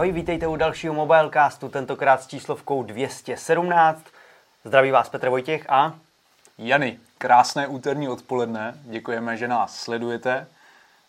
Ahoj, vítejte u dalšího Mobilecastu, tentokrát s číslovkou 217. Zdraví vás Petr Vojtěch a... Jany, krásné úterní odpoledne, děkujeme, že nás sledujete.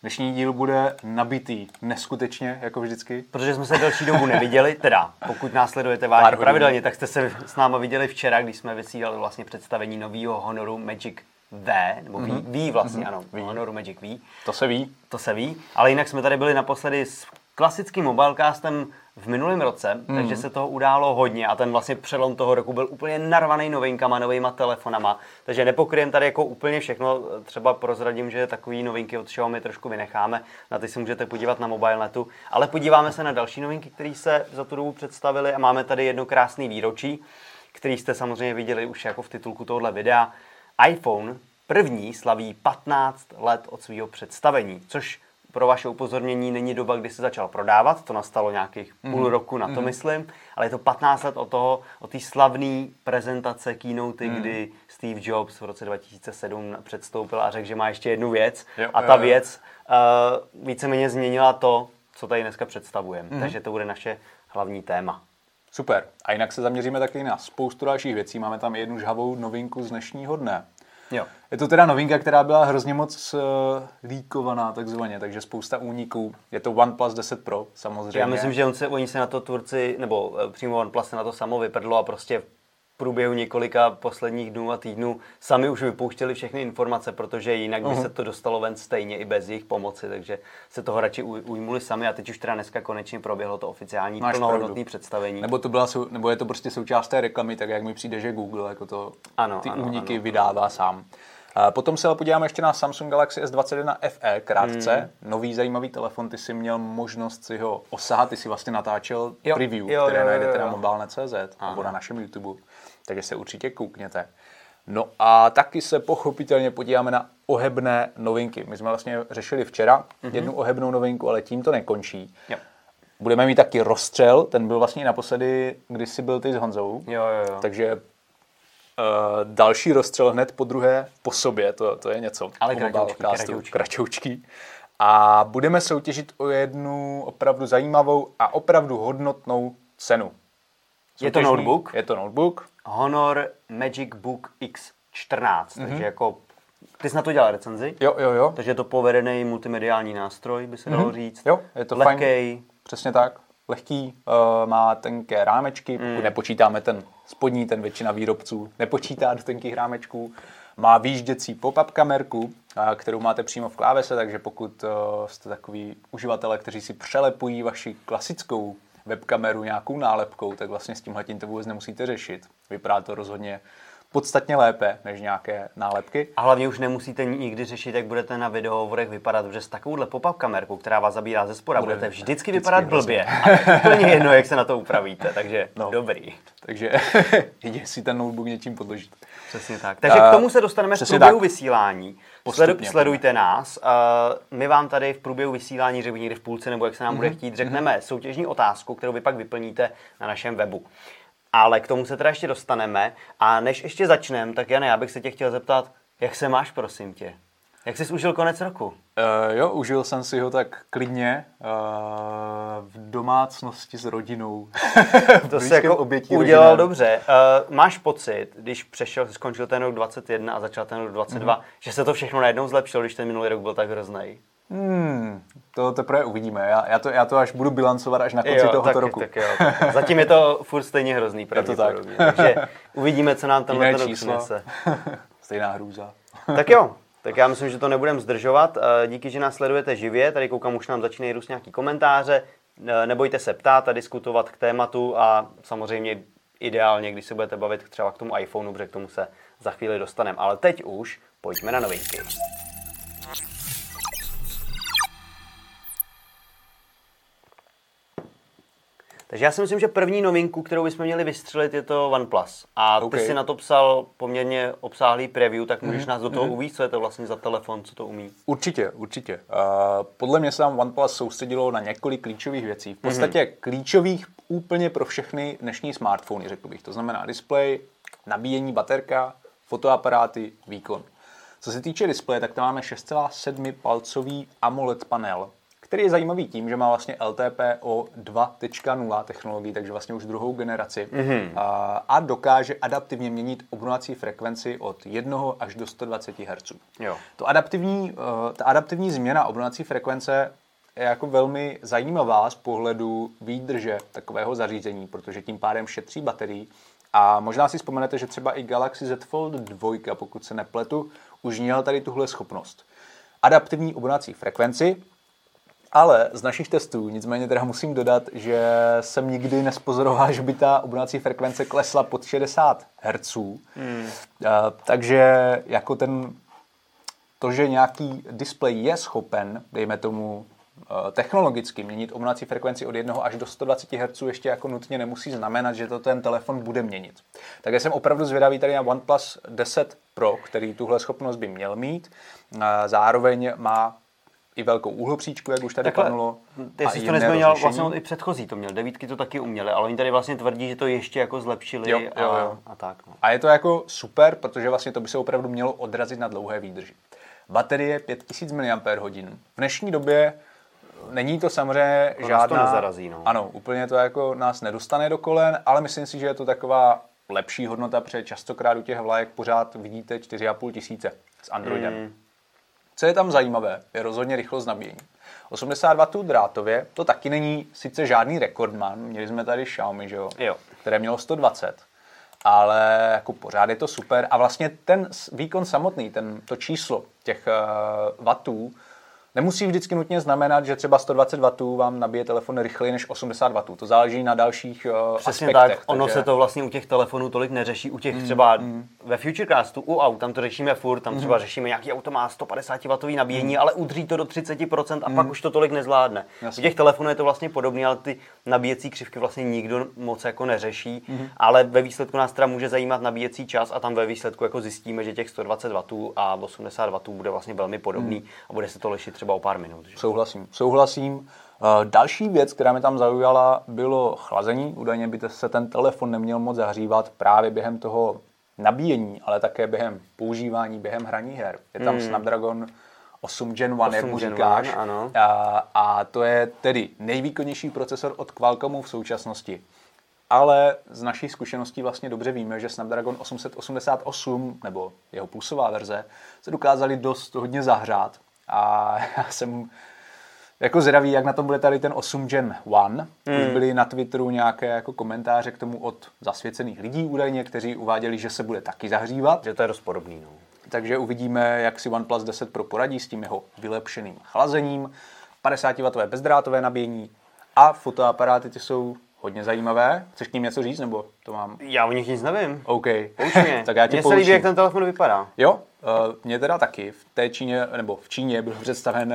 Dnešní díl bude nabitý neskutečně, jako vždycky. Protože jsme se delší dobu neviděli, teda pokud nás sledujete vážně pravidelně, tak jste se s námi viděli včera, když jsme vysílali vlastně představení nového Honoru Magic V, nebo mm-hmm. ví vlastně, mm-hmm. ano, ví. Honoru Magic V. To se ví. To se ví, ale jinak jsme tady byli naposledy s klasickým mobilecastem v minulém roce, mm. takže se toho událo hodně a ten vlastně přelom toho roku byl úplně narvaný novinkama, novýma telefonama, takže nepokryjem tady jako úplně všechno, třeba prozradím, že takový novinky od Xiaomi trošku vynecháme, na ty si můžete podívat na mobilenetu, ale podíváme se na další novinky, které se za tu dobu představily a máme tady jedno krásný výročí, který jste samozřejmě viděli už jako v titulku tohohle videa. iPhone první slaví 15 let od svého představení, což pro vaše upozornění není doba, kdy se začal prodávat, to nastalo nějakých mm. půl roku na to, mm. myslím, ale je to 15 let od toho, od té slavné prezentace keynote, mm. kdy Steve Jobs v roce 2007 předstoupil a řekl, že má ještě jednu věc jo, a ta jo, jo. věc uh, víceméně změnila to, co tady dneska představujeme. Mm. Takže to bude naše hlavní téma. Super. A jinak se zaměříme taky na spoustu dalších věcí. Máme tam jednu žhavou novinku z dnešního dne. Jo. Je to teda novinka, která byla hrozně moc uh, líkovaná takzvaně, takže spousta úniků. Je to OnePlus 10 Pro samozřejmě. Já myslím, že on se, oni se na to tvůrci, nebo eh, přímo OnePlus se na to samo vyprdlo a prostě průběhu několika posledních dnů a týdnů sami už vypouštěli všechny informace, protože jinak by uh-huh. se to dostalo ven stejně i bez jejich pomoci, takže se toho radši ujmuli sami a teď už teda dneska konečně proběhlo to oficiální Máš plnohodnotné představení. Nebo, to byla, nebo je to prostě součást té reklamy, tak jak mi přijde, že Google jako to ano, ty ano, úniky ano, vydává ano. sám. Potom se podíváme ještě na Samsung Galaxy S21 FE krátce. Hmm. Nový zajímavý telefon, ty jsi měl možnost si ho osahat, ty si vlastně natáčel jo, preview, jo, které jo, jo, najdete jo. na mobilne.cz nebo na našem YouTube takže se určitě koukněte. No a taky se pochopitelně podíváme na ohebné novinky. My jsme vlastně řešili včera mm-hmm. jednu ohebnou novinku, ale tím to nekončí. Jo. Budeme mít taky rozstřel, ten byl vlastně naposledy, když jsi byl ty s Honzou. Jo, jo, jo. Takže uh, další rozstřel hned po druhé po sobě, to, to je něco. Ale kratoučký. A budeme soutěžit o jednu opravdu zajímavou a opravdu hodnotnou cenu. Soutěžní, je to notebook? Je to notebook. Honor Magic Book X14, mm-hmm. takže jako ty jsi na to dělal recenzi? Jo, jo, jo. Takže je to povedený multimediální nástroj, by se mm-hmm. dalo říct. Jo, je to Lehkej. Fajn. Přesně tak. Lehký, uh, má tenké rámečky, mm. pokud nepočítáme ten spodní, ten většina výrobců nepočítá do tenkých rámečků. Má výjížděcí pop-up kamerku, kterou máte přímo v klávese, takže pokud uh, jste takový uživatelé, kteří si přelepují vaši klasickou webkameru nějakou nálepkou, tak vlastně s tímhle tím to vůbec nemusíte řešit. Vypadá to rozhodně podstatně lépe než nějaké nálepky. A hlavně už nemusíte nikdy řešit, jak budete na videohovorech vypadat, protože s takovouhle pop-up kamerkou, která vás zabírá ze spora, Bude budete vždycky, vždycky vypadat blbě. A úplně jedno, jak se na to upravíte, takže no. dobrý. Takže jde si ten notebook něčím podložit. Přesně tak. Takže uh, k tomu se dostaneme v průběhu tak. vysílání. Postupně, sledujte nás. Uh, my vám tady v průběhu vysílání, řekl někdy v půlce, nebo jak se nám mm-hmm. bude mhm. chtít, řekneme mm-hmm. soutěžní otázku, kterou vy pak vyplníte na našem webu. Ale k tomu se teda ještě dostaneme. A než ještě začneme, tak Jane, já bych se tě chtěl zeptat, jak se máš, prosím tě? Jak jsi užil konec roku? Uh, jo, užil jsem si ho tak klidně uh, v domácnosti s rodinou. to se jako obětí udělal rodinám. dobře. Uh, máš pocit, když přešel, skončil ten rok 21 a začal ten rok 22, mm-hmm. že se to všechno najednou zlepšilo, když ten minulý rok byl tak hrozný? Hmm, to teprve uvidíme. Já, já, to, já to až budu bilancovat až na konci jo, tohoto tak, roku. Tak jo, tak. Zatím je to furt stejně hrozný, pravděpodobně. Tak. Takže uvidíme, co nám tenhle rok přinese. Stejná hrůza. tak jo, tak já myslím, že to nebudeme zdržovat. Eh, díky, že nás sledujete živě. Tady koukám, už nám začínají růst nějaký komentáře. Eh, nebojte se ptát a diskutovat k tématu a samozřejmě ideálně, když se budete bavit třeba k tomu iPhoneu, protože k tomu se za chvíli dostaneme. Ale teď už pojďme na novinky. Takže já si myslím, že první novinku, kterou bychom měli vystřelit, je to OnePlus. A ty okay. si na to psal poměrně obsáhlý preview, tak můžeš mm-hmm. nás do toho mm-hmm. uvíct, co je to vlastně za telefon, co to umí? Určitě, určitě. Uh, podle mě se nám OnePlus soustředilo na několik klíčových věcí. V podstatě mm-hmm. klíčových úplně pro všechny dnešní smartfony, řekl bych. To znamená display, nabíjení baterka, fotoaparáty, výkon. Co se týče displeje, tak tam máme 6,7 palcový AMOLED panel, který je zajímavý tím, že má vlastně LTPO 2.0 technologii, takže vlastně už druhou generaci mm-hmm. a, a dokáže adaptivně měnit obnovací frekvenci od 1 až do 120 Hz. Jo. To adaptivní, uh, ta adaptivní změna obnovací frekvence je jako velmi zajímavá z pohledu výdrže takového zařízení, protože tím pádem šetří baterii. A možná si vzpomenete, že třeba i Galaxy Z Fold 2, pokud se nepletu, už měl tady tuhle schopnost. Adaptivní obnovací frekvenci, ale z našich testů, nicméně teda musím dodat, že jsem nikdy nespozoroval, že by ta obnovací frekvence klesla pod 60 Hz. Hmm. Uh, takže jako ten, to, že nějaký displej je schopen, dejme tomu Eh, technologicky měnit obnovací frekvenci od 1 až do 120 Hz ještě jako nutně nemusí znamenat, že to ten telefon bude měnit. Takže jsem opravdu zvědavý tady na OnePlus 10 Pro, který tuhle schopnost by měl mít. Zároveň má i velkou úhlopříčku, jak už tady Takhle, padnulo. Ty jsi to nezměnil, vlastně i předchozí to měl, devítky to taky uměli, ale oni tady vlastně tvrdí, že to ještě jako zlepšili jo, jo, jo. A, a tak. No. A je to jako super, protože vlastně to by se opravdu mělo odrazit na dlouhé výdrži. Baterie 5000 mAh. V dnešní době Není to samozřejmě to žádná... to nezarazí, no. Ano, úplně to jako nás nedostane do kolen, ale myslím si, že je to taková lepší hodnota, protože častokrát u těch vlajek pořád vidíte 4,5 tisíce s Androidem. Mm. Co je tam zajímavé, je rozhodně rychlost nabíjení. 80 W drátově, to taky není sice žádný rekordman, měli jsme tady Xiaomi, že jo, jo. které mělo 120, ale jako pořád je to super a vlastně ten výkon samotný, ten, to číslo těch uh, vatů, Nemusí vždycky nutně znamenat, že třeba 120 W vám nabije telefon rychleji než 80 W. To záleží na dalších uh, Přesně aspektech. tak, ono takže... se to vlastně u těch telefonů tolik neřeší. U těch mm, třeba mm. ve Futurecastu, u aut, tam to řešíme furt, tam mm. třeba řešíme nějaký auto má 150 W nabíjení, mm. ale udří to do 30% a mm. pak už to tolik nezvládne. Jasně. U těch telefonů je to vlastně podobné, ale ty nabíjecí křivky vlastně nikdo moc jako neřeší, mm. ale ve výsledku nás teda může zajímat nabíjecí čas a tam ve výsledku jako zjistíme, že těch 120 W a 80 W bude vlastně velmi podobný mm. a bude se to lišit třeba o pár minut. Že? Souhlasím, souhlasím. Eh, další věc, která mi tam zaujala, bylo chlazení. Údajně by se ten telefon neměl moc zahřívat právě během toho nabíjení, ale také během používání, během hraní her. Je tam hmm. Snapdragon 8 Gen 1, 8 jak mu Gen říkáš. 1, ano. A, a to je tedy nejvýkonnější procesor od Qualcommu v současnosti. Ale z naší zkušeností vlastně dobře víme, že Snapdragon 888 nebo jeho plusová verze se dokázali dost hodně zahřát a já jsem jako zvědavý, jak na tom bude tady ten 8 Gen 1. Hmm. Už byly na Twitteru nějaké jako komentáře k tomu od zasvěcených lidí údajně, kteří uváděli, že se bude taky zahřívat. Že to je dost podobný. No. Takže uvidíme, jak si OnePlus 10 Pro poradí s tím jeho vylepšeným chlazením, 50W bezdrátové nabíjení a fotoaparáty ty jsou hodně zajímavé. Chceš k ním něco říct, nebo to mám? Já o nich nic nevím. OK. mě. tak já ti Mně se líbí, jak ten telefon vypadá. Jo, mě teda taky. V té Číně, nebo v Číně byl představen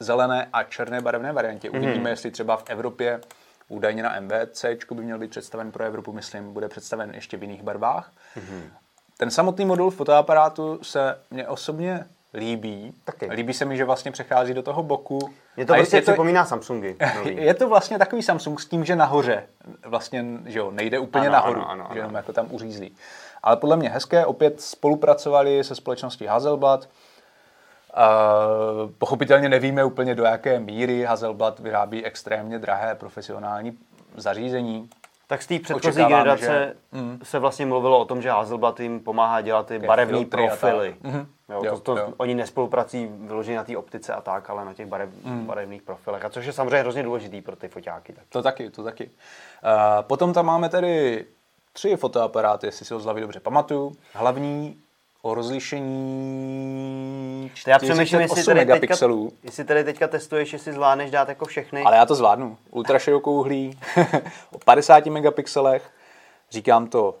v zelené a černé barevné variantě. Mhm. Uvidíme, mm-hmm. jestli třeba v Evropě údajně na MVC by měl být představen pro Evropu, myslím, bude představen ještě v jiných barvách. Mm-hmm. Ten samotný modul fotoaparátu se mě osobně líbí. Taky. Líbí se mi, že vlastně přechází do toho boku. Je to prostě je to, připomíná Samsungy. Nový. Je to vlastně takový Samsung s tím, že nahoře vlastně že jo, nejde úplně ano, nahoru, ano, ano, že jenom jako tam uřízlí. Ale podle mě hezké, opět spolupracovali se společností Hazelblad. Uh, pochopitelně nevíme úplně do jaké míry Hazelblad vyrábí extrémně drahé profesionální zařízení. Tak z té předchozí generace že... Mm. se vlastně mluvilo o tom, že Hazelblad jim pomáhá dělat ty barevné profily. Mm-hmm. Jo, jo, to, to, jo. Oni nespolupracují vyloženě na té optice a tak, ale na těch barev, mm. barevných profilech. A což je samozřejmě hrozně důležitý pro ty foťáky. Tak. To taky, to taky. Uh, potom tam máme tedy tři fotoaparáty, jestli si ho z hlavy dobře pamatuju. Hlavní o rozlišení 48 megapixelů. Teďka, jestli tady teďka testuješ, jestli zvládneš dát jako všechny. Ale já to zvládnu. Ultraširokouhlí o 50 megapixelech. Říkám to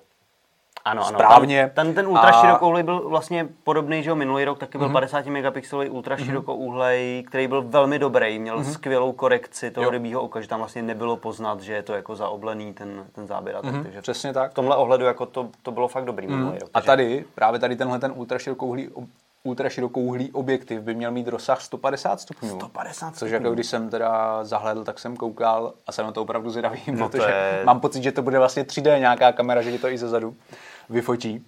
ano, ano. Správně. Ten, ten ultra širokouhlej byl vlastně podobný, že jo, minulý rok taky byl mm-hmm. 50 megapixelový ultra širokouhlej, který byl velmi dobrý, měl mm-hmm. skvělou korekci toho jo. rybího oka, že tam vlastně nebylo poznat, že je to jako zaoblený ten, ten záběr. Mm-hmm. Takže Přesně tak. V tomhle ohledu jako to, to bylo fakt dobrý mm-hmm. minulý rok. A tady, právě tady tenhle ten ultra širokouhlý ultra širokouhlý objektiv by měl mít rozsah 150 stupňů. 150 stupňů. Což jako když jsem teda zahledl, tak jsem koukal a jsem na to opravdu zvědavý, no protože je... mám pocit, že to bude vlastně 3D nějaká kamera, že je to i zezadu vyfotí.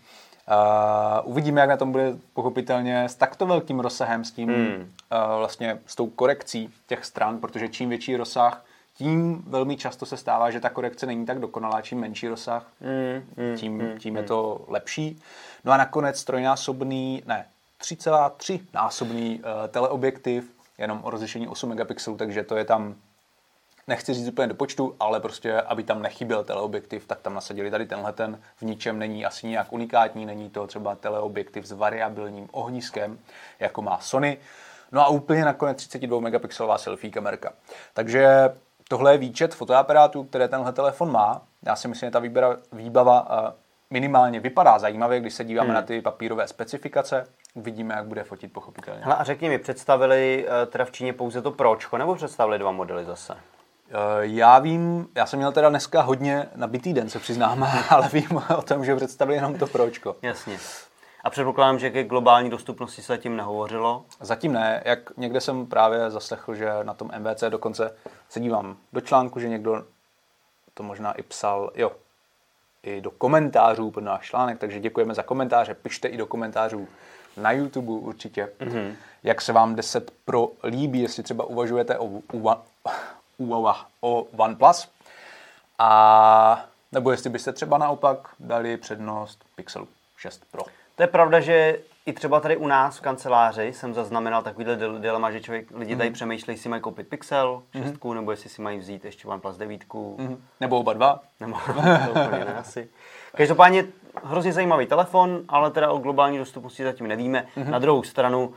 Uh, uvidíme, jak na tom bude pochopitelně s takto velkým rozsahem, s tím hmm. uh, vlastně s tou korekcí těch stran, protože čím větší rozsah, tím velmi často se stává, že ta korekce není tak dokonalá, čím menší rozsah, mm, mm, tím, mm, tím je to lepší. No a nakonec trojnásobný, ne, 3,3 násobný uh, teleobjektiv, jenom o rozlišení 8 megapixelů, takže to je tam, nechci říct úplně do počtu, ale prostě, aby tam nechyběl teleobjektiv, tak tam nasadili tady tenhle ten, v ničem není asi nějak unikátní, není to třeba teleobjektiv s variabilním ohniskem, jako má Sony. No a úplně nakonec 32 megapixelová selfie kamerka. Takže tohle je výčet fotoaparátů, které tenhle telefon má. Já si myslím, že ta výběra, výbava eh, minimálně vypadá zajímavě, když se díváme hmm. na ty papírové specifikace. Uvidíme, jak bude fotit pochopitelně. Hele, a řekni mi, představili eh, teda v Číně pouze to Pročko, nebo představili dva modely zase? Eh, já vím, já jsem měl teda dneska hodně nabitý den, se přiznám, ale vím o tom, že představili jenom to Pročko. Jasně. A předpokládám, že ke globální dostupnosti se zatím nehovořilo? Zatím ne. Jak někde jsem právě zaslechl, že na tom MVC dokonce se dívám do článku, že někdo to možná i psal, jo, i do komentářů pod náš článek, takže děkujeme za komentáře. Pište i do komentářů na YouTube určitě, mm-hmm. jak se vám 10 Pro líbí, jestli třeba uvažujete o, o, o, o OnePlus, a nebo jestli byste třeba naopak dali přednost Pixel 6 Pro. To je pravda, že i třeba tady u nás v kanceláři jsem zaznamenal takovýhle dilema, že člověk, lidi tady mm. přemýšlejí, jestli mají koupit Pixel 6, mm. nebo jestli si mají vzít ještě OnePlus 9. Mm. Nebo oba dva. Nebo to úplně ne asi. Každopádně hrozně zajímavý telefon, ale teda o globální dostupnosti zatím nevíme. Mm. Na druhou stranu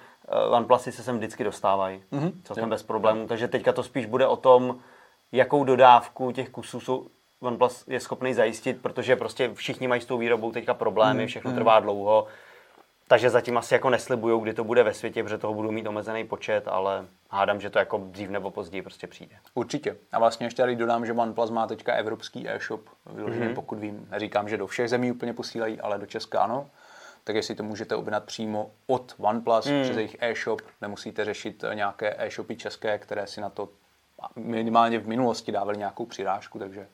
OnePlusy se sem vždycky dostávají, mm. celkem bez problémů. Takže teďka to spíš bude o tom, jakou dodávku těch kusů jsou, OnePlus je schopný zajistit, protože prostě všichni mají s tou výrobou teďka problémy, hmm, všechno mm. trvá dlouho, takže zatím asi jako neslibují, kdy to bude ve světě, protože toho budou mít omezený počet, ale hádám, že to jako dřív nebo později prostě přijde. Určitě. A vlastně ještě tady dodám, že OnePlus má teďka evropský e-shop, vyloženě mm-hmm. pokud vím. Neříkám, že do všech zemí úplně posílají, ale do Česka ano. Tak jestli to můžete objednat přímo od OnePlus mm. přes jejich e-shop, nemusíte řešit nějaké e-shopy české, které si na to minimálně v minulosti dávali nějakou přirážku, takže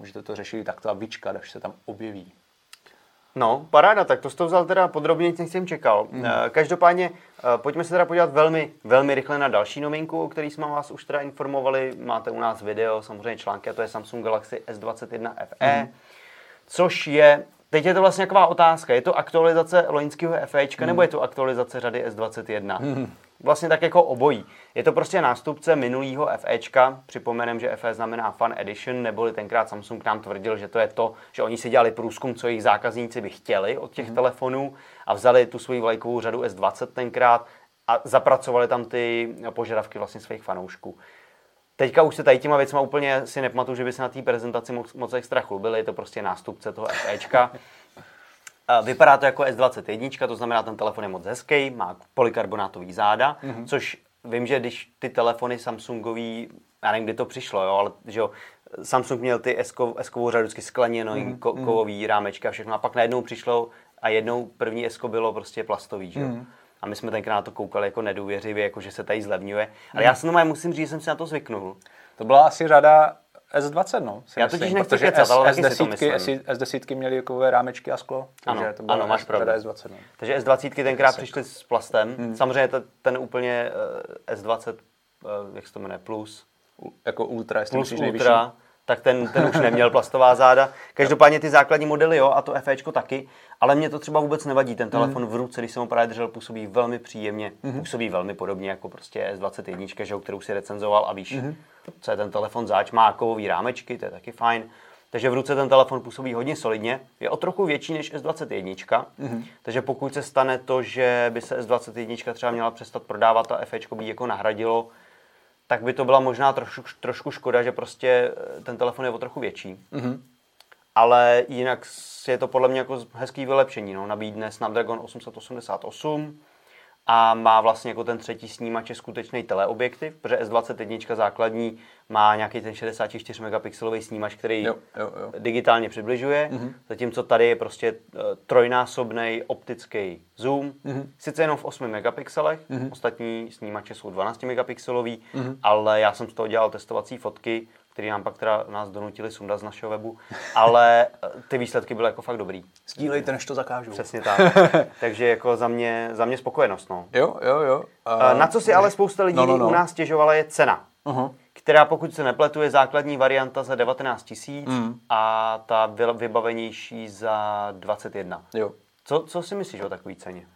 Můžete to řešit takto a vyčkat, až se tam objeví. No, paráda, tak to jsi to vzal teda podrobně, než jsem čekal. Mm. Každopádně, eh, pojďme se teda podívat velmi, velmi rychle na další novinku, o který jsme vás už teda informovali. Máte u nás video, samozřejmě články, a to je Samsung Galaxy S21 FE, mm. což je, teď je to vlastně taková otázka, je to aktualizace loňského FEčka, mm. nebo je to aktualizace řady S21? Mm vlastně tak jako obojí. Je to prostě nástupce minulého FEčka, připomenem, že FE znamená Fun Edition, neboli tenkrát Samsung nám tvrdil, že to je to, že oni si dělali průzkum, co jejich zákazníci by chtěli od těch mm. telefonů a vzali tu svoji vlajkovou řadu S20 tenkrát a zapracovali tam ty požadavky vlastně svých fanoušků. Teďka už se tady těma věcma úplně si nepamatuju, že by se na té prezentaci moc, moc extra chlubili, je to prostě nástupce toho FEčka. Vypadá to jako S21, to znamená, ten telefon je moc hezký, má polikarbonátový záda, mm-hmm. což vím, že když ty telefony Samsungový, já nevím, kdy to přišlo, jo, ale že jo, Samsung měl ty S-kovou řadu vždycky skleněno, mm-hmm. ko- mhm. kovový rámečka a všechno. A pak najednou přišlo a jednou první S bylo prostě plastový, že jo. Mm-hmm. A my jsme tenkrát to koukali jako nedůvěřivě, jako že se tady zlevňuje. Ale mm. já jsem musím říct, že jsem si na to zvyknul. To byla asi řada S20, no. Já myslím, totiž nechci kecat, ale S10, S, S10 měly kové rámečky a sklo. Ano, to ano máš pravdu. S20, no. Takže S20 tenkrát přišly s plastem. Hmm. Samozřejmě to, ten úplně uh, S20, uh, jak se to jmenuje, Plus. U, jako Ultra, jestli plus Ultra, nejvyšší. Tak ten, ten už neměl plastová záda. Každopádně ty základní modely, jo, a to FEčko taky, ale mě to třeba vůbec nevadí. Ten telefon mm. v ruce, když jsem ho právě držel, působí velmi příjemně, mm. působí velmi podobně jako prostě S21, že, kterou si recenzoval a víš, mm. co je ten telefon zač, má kovový rámečky, to je taky fajn. Takže v ruce ten telefon působí hodně solidně. Je o trochu větší než S21, mm. takže pokud se stane to, že by se S21 třeba měla přestat prodávat a FEčko by jako nahradilo, tak by to byla možná trošku, trošku škoda, že prostě ten telefon je o trochu větší. Mm ale jinak je to podle mě jako hezký vylepšení. No. Nabídne Snapdragon 888 a má vlastně jako ten třetí snímač je skutečný teleobjektiv, protože S21 základní má nějaký ten 64 megapixelový snímač, který jo, jo, jo. digitálně přibližuje, mm-hmm. zatímco tady je prostě uh, trojnásobný optický zoom, mm-hmm. sice jenom v 8 megapixelech, mm-hmm. ostatní snímače jsou 12 megapixelový, mm-hmm. ale já jsem z toho dělal testovací fotky, který nám pak teda nás donutili sundat z našeho webu, ale eh, ty výsledky byly jako fakt dobrý. Sdílejte, než to zakážu. Přesně tak. Takže jako za mě, za mě spokojenost. No. Jo, jo, jo. Uh, Na co si ale spousta lidí no, no, no. u nás stěžovala je cena. Uh-huh. Která, pokud se nepletu, je základní varianta za 19 tisíc mm. a ta vybavenější za 21. Jo. Co, co si myslíš o takové ceně?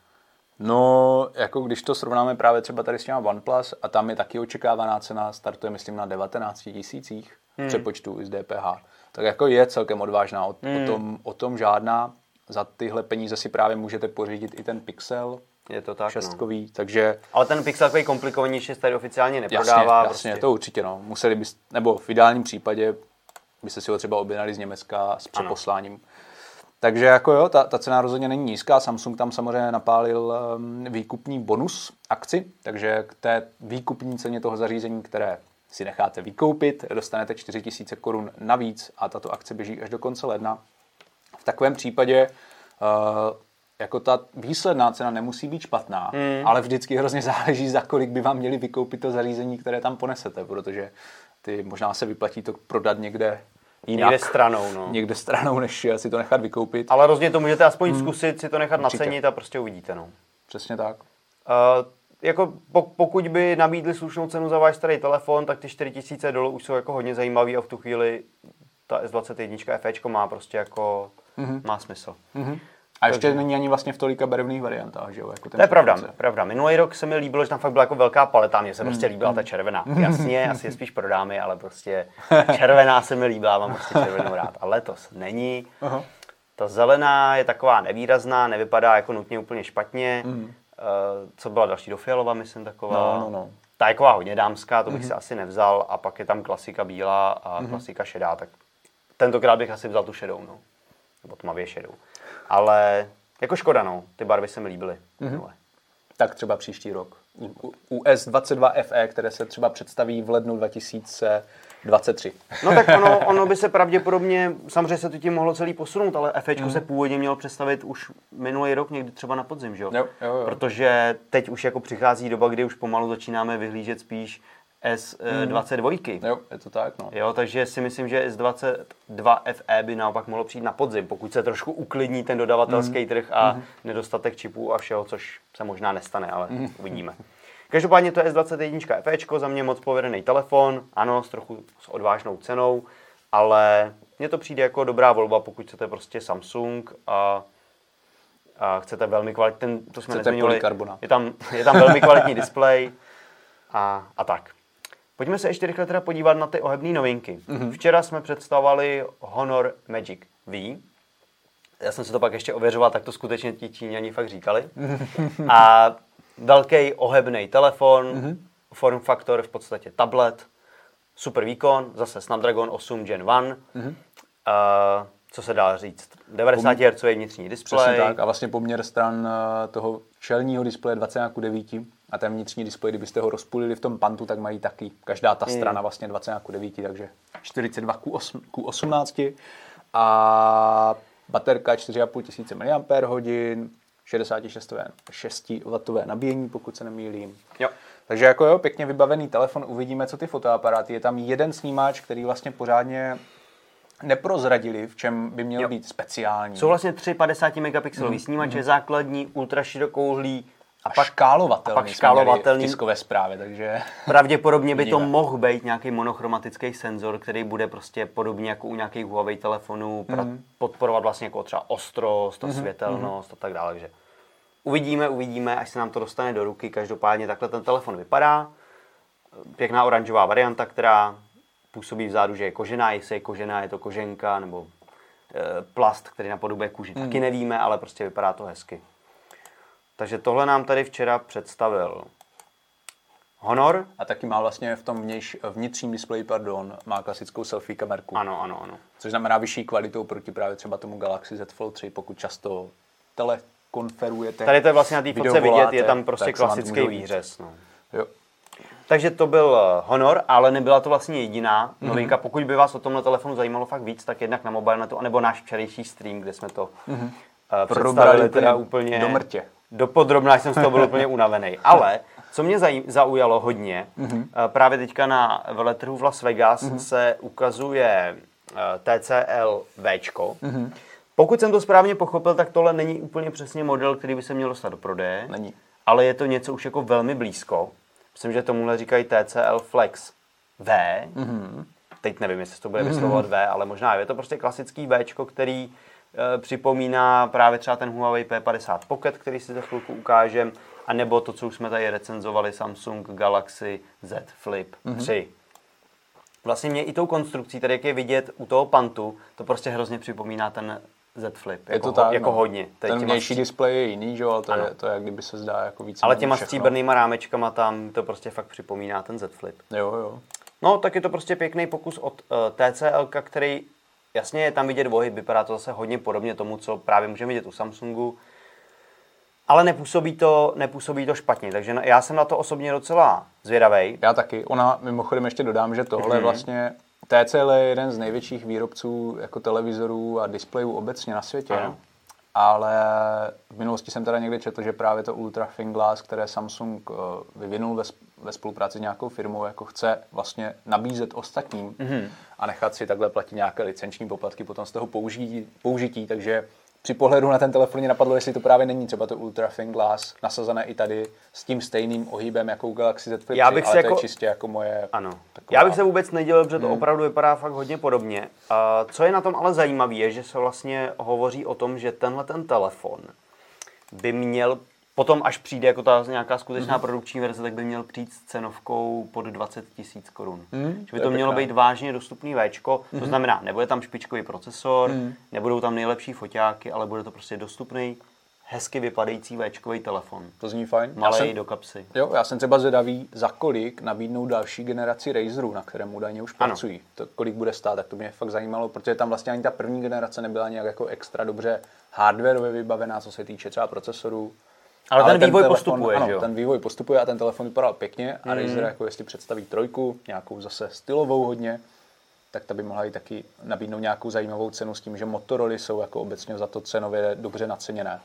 No, jako když to srovnáme právě třeba tady s těma OnePlus a tam je taky očekávaná cena, startuje myslím na 19 tisících hmm. přepočtu z DPH, tak jako je celkem odvážná. O, hmm. o, tom, o tom žádná. Za tyhle peníze si právě můžete pořídit i ten Pixel, je to tak, šestkový, no. takže... Ale ten Pixel takový komplikovanější tady oficiálně neprodává. Jasně, jasně prostě. to určitě, no. Museli bys, nebo v ideálním případě byste si ho třeba objednali z Německa s přeposláním. Ano. Takže jako jo, ta, ta cena rozhodně není nízká. Samsung tam samozřejmě napálil um, výkupní bonus akci, takže k té výkupní ceně toho zařízení, které si necháte vykoupit, dostanete 4000 korun navíc a tato akce běží až do konce ledna. V takovém případě uh, jako ta výsledná cena nemusí být špatná, hmm. ale vždycky hrozně záleží, za kolik by vám měli vykoupit to zařízení, které tam ponesete, protože ty možná se vyplatí to prodat někde jinak. Někde stranou, no. Někde stranou, než si to nechat vykoupit. Ale rozhodně to můžete aspoň hmm. zkusit, si to nechat Určitě. nacenit a prostě uvidíte, no. Přesně tak. Uh, jako pokud by nabídli slušnou cenu za váš starý telefon, tak ty 4000 dolů už jsou jako hodně zajímavý a v tu chvíli ta S21 FE má prostě jako, mm-hmm. má smysl. Mm-hmm. A ještě Takže... není ani vlastně v tolika barevných variantách, že jo? Jako ten to je pravda, pravda. Minulý rok se mi líbilo, že tam fakt byla jako velká paleta, mně se mm. prostě líbila ta červená. Jasně, asi je spíš pro dámy, ale prostě červená se mi líbila, mám prostě červenou rád. A letos není. Uh-huh. Ta zelená je taková nevýrazná, nevypadá jako nutně úplně špatně. Mm. Uh, co byla další do fialova, myslím, taková. No, no, no. Ta je taková hodně dámská, to bych mm-hmm. si asi nevzal. A pak je tam klasika bílá a mm-hmm. klasika šedá, tak tentokrát bych asi vzal tu šedou, no. Nebo tmavě šedou. Ale jako škoda, no. Ty barvy se mi líbily. Mm-hmm. Tak třeba příští rok. U S22 FE, které se třeba představí v lednu 2023. No tak ono, ono by se pravděpodobně, samozřejmě se to tím mohlo celý posunout, ale FE mm. se původně mělo představit už minulý rok, někdy třeba na podzim, že jo? Jo, jo, jo. Protože teď už jako přichází doba, kdy už pomalu začínáme vyhlížet spíš S22. Mm. Jo, je to tak, no. Jo, takže si myslím, že S22 FE by naopak mohlo přijít na podzim, pokud se trošku uklidní ten dodavatelský mm. trh a mm. nedostatek čipů a všeho, což se možná nestane, ale mm. uvidíme. Každopádně to je S21 FE, za mě moc povedený telefon, ano, s trochu s odvážnou cenou, ale mně to přijde jako dobrá volba, pokud chcete prostě Samsung a, a chcete velmi kvalitní, ten, to jsme nezmiňovali, je tam, je tam velmi kvalitní displej a, a tak. Pojďme se ještě rychle teda podívat na ty ohebné novinky. Mm-hmm. Včera jsme představovali Honor Magic V. Já jsem se to pak ještě ověřoval, tak to skutečně ti Číňani fakt říkali. A velký ohebný telefon, mm-hmm. form factor v podstatě tablet, super výkon, zase Snapdragon 8 Gen 1. Mm-hmm. Uh, co se dá říct? 90 Hz vnitřní displej. Přesně tak a vlastně poměr stran eh, toho čelního displeje 20 k 9 a ten vnitřní displej, kdybyste ho rozpůlili v tom pantu, tak mají taky každá ta hmm. strana vlastně 20 k 9, takže 42 k 18 a baterka 4,5 tisíce mAh, 66 W nabíjení, pokud se nemýlím. Jo. Takže jako jo, pěkně vybavený telefon, uvidíme, co ty fotoaparáty. Je tam jeden snímač, který vlastně pořádně neprozradili, v čem by měl jo. být speciální. Jsou vlastně tři 50 megapixelový mm. snímače, mm. základní, ultraširokouhlý a, a pak škálovatelný, a pak škálovatelný tiskové zprávy, takže... Pravděpodobně by to mohl být nějaký monochromatický senzor, který bude prostě podobně jako u nějakých Huawei telefonů mm. podporovat vlastně jako třeba ostrost, mm. světelnost mm. a tak dále. Takže uvidíme, uvidíme, až se nám to dostane do ruky. Každopádně takhle ten telefon vypadá. Pěkná oranžová varianta, která působí vzadu, že je kožená, jestli je kožená, je to koženka, nebo e, plast, který napodobuje kůži. Mm. Taky nevíme, ale prostě vypadá to hezky. Takže tohle nám tady včera představil Honor. A taky má vlastně v tom vnějš, vnitřním displeji, pardon, má klasickou selfie kamerku. Ano, ano, ano. Což znamená vyšší kvalitu proti právě třeba tomu Galaxy Z Fold 3, pokud často telekonferujete. Tady to je vlastně na té fotce vidět, je tam prostě klasický výřez. No. Jo. Takže to byl eh, Honor, ale nebyla to vlastně jediná mm-hmm. novinka. Pokud by vás o tomhle telefonu zajímalo fakt víc, tak jednak na mobilnetu, anebo náš včerejší stream, kde jsme to mm-hmm. uh, představili teda úplně do mrtě. Do podrobná jsem z toho byl úplně unavený. Ale Co mě zaujalo hodně, mm-hmm. právě teďka na veletrhu v Las Vegas mm-hmm. se ukazuje TCL V. Mm-hmm. Pokud jsem to správně pochopil, tak tohle není úplně přesně model, který by se měl dostat do prodeje. Není. Ale je to něco už jako velmi blízko. Myslím, že tomuhle říkají TCL Flex V. Mm-hmm. Teď nevím, jestli to bude vyslovovat mm-hmm. V, ale možná je to prostě klasický V, který e, připomíná právě třeba ten Huawei P50 Pocket, který si za chvilku ukážem, a nebo to, co už jsme tady recenzovali, Samsung Galaxy Z Flip mm-hmm. 3 vlastně mě i tou konstrukcí, tady jak je vidět u toho pantu, to prostě hrozně připomíná ten Z Flip. Jako, je to tak, jako no. hodně. Tady ten vnější stří... displej je jiný, že? ale to je, to je, jak kdyby se zdá jako víc. Ale těma stříbrnýma rámečkama tam to prostě fakt připomíná ten Z Flip. Jo, jo. No, tak je to prostě pěkný pokus od uh, eh, TCL, který jasně je tam vidět vohy, vypadá to zase hodně podobně tomu, co právě můžeme vidět u Samsungu. Ale nepůsobí to, nepůsobí to špatně, takže já jsem na to osobně docela zvědavý. Já taky. Ona, mimochodem ještě dodám, že tohle mm-hmm. vlastně TCL je jeden z největších výrobců jako televizorů a displejů obecně na světě. Ano. Ale v minulosti jsem teda někde četl, že právě to Ultra Thin Glass, které Samsung eh, vyvinul ve, ve spolupráci s nějakou firmou, jako chce vlastně nabízet ostatním mm-hmm. a nechat si takhle platit nějaké licenční poplatky potom z toho použití, použití takže při pohledu na ten telefon mě napadlo, jestli to právě není třeba to Ultra Thin Glass nasazené i tady s tím stejným ohýbem jako u Galaxy Z Flip Já bych 3, ale jako... to je čistě jako moje... Ano. Taková... Já bych se vůbec nedělal, protože to hmm. opravdu vypadá fakt hodně podobně. Uh, co je na tom ale zajímavé, je, že se vlastně hovoří o tom, že tenhle ten telefon by měl Potom, až přijde jako ta nějaká skutečná mm-hmm. produkční verze, tak by měl přijít s cenovkou pod 20 tisíc korun. Mm, že by to, to mělo být vážně dostupný Včko, mm-hmm. to mhm. znamená, nebude tam špičkový procesor, mm. nebudou tam nejlepší foťáky, ale bude to prostě dostupný hezky vypadající Včkový telefon. To zní fajn. Malý jsem, do kapsy. Jo, já jsem třeba zvědavý, za kolik nabídnou další generaci Razerů, na kterém údajně už ano. pracují. To, kolik bude stát, tak to mě fakt zajímalo, protože tam vlastně ani ta první generace nebyla nějak jako extra dobře hardwareově vybavená, co se týče třeba procesorů. Ale, ale ten, ten vývoj telefon, postupuje, ano, že jo? ten vývoj postupuje a ten telefon vypadal pěkně a mm. Razer, jako jestli představí trojku, nějakou zase stylovou hodně, tak ta by mohla i taky nabídnout nějakou zajímavou cenu s tím, že Motorola jsou jako obecně za to cenově dobře naceněné.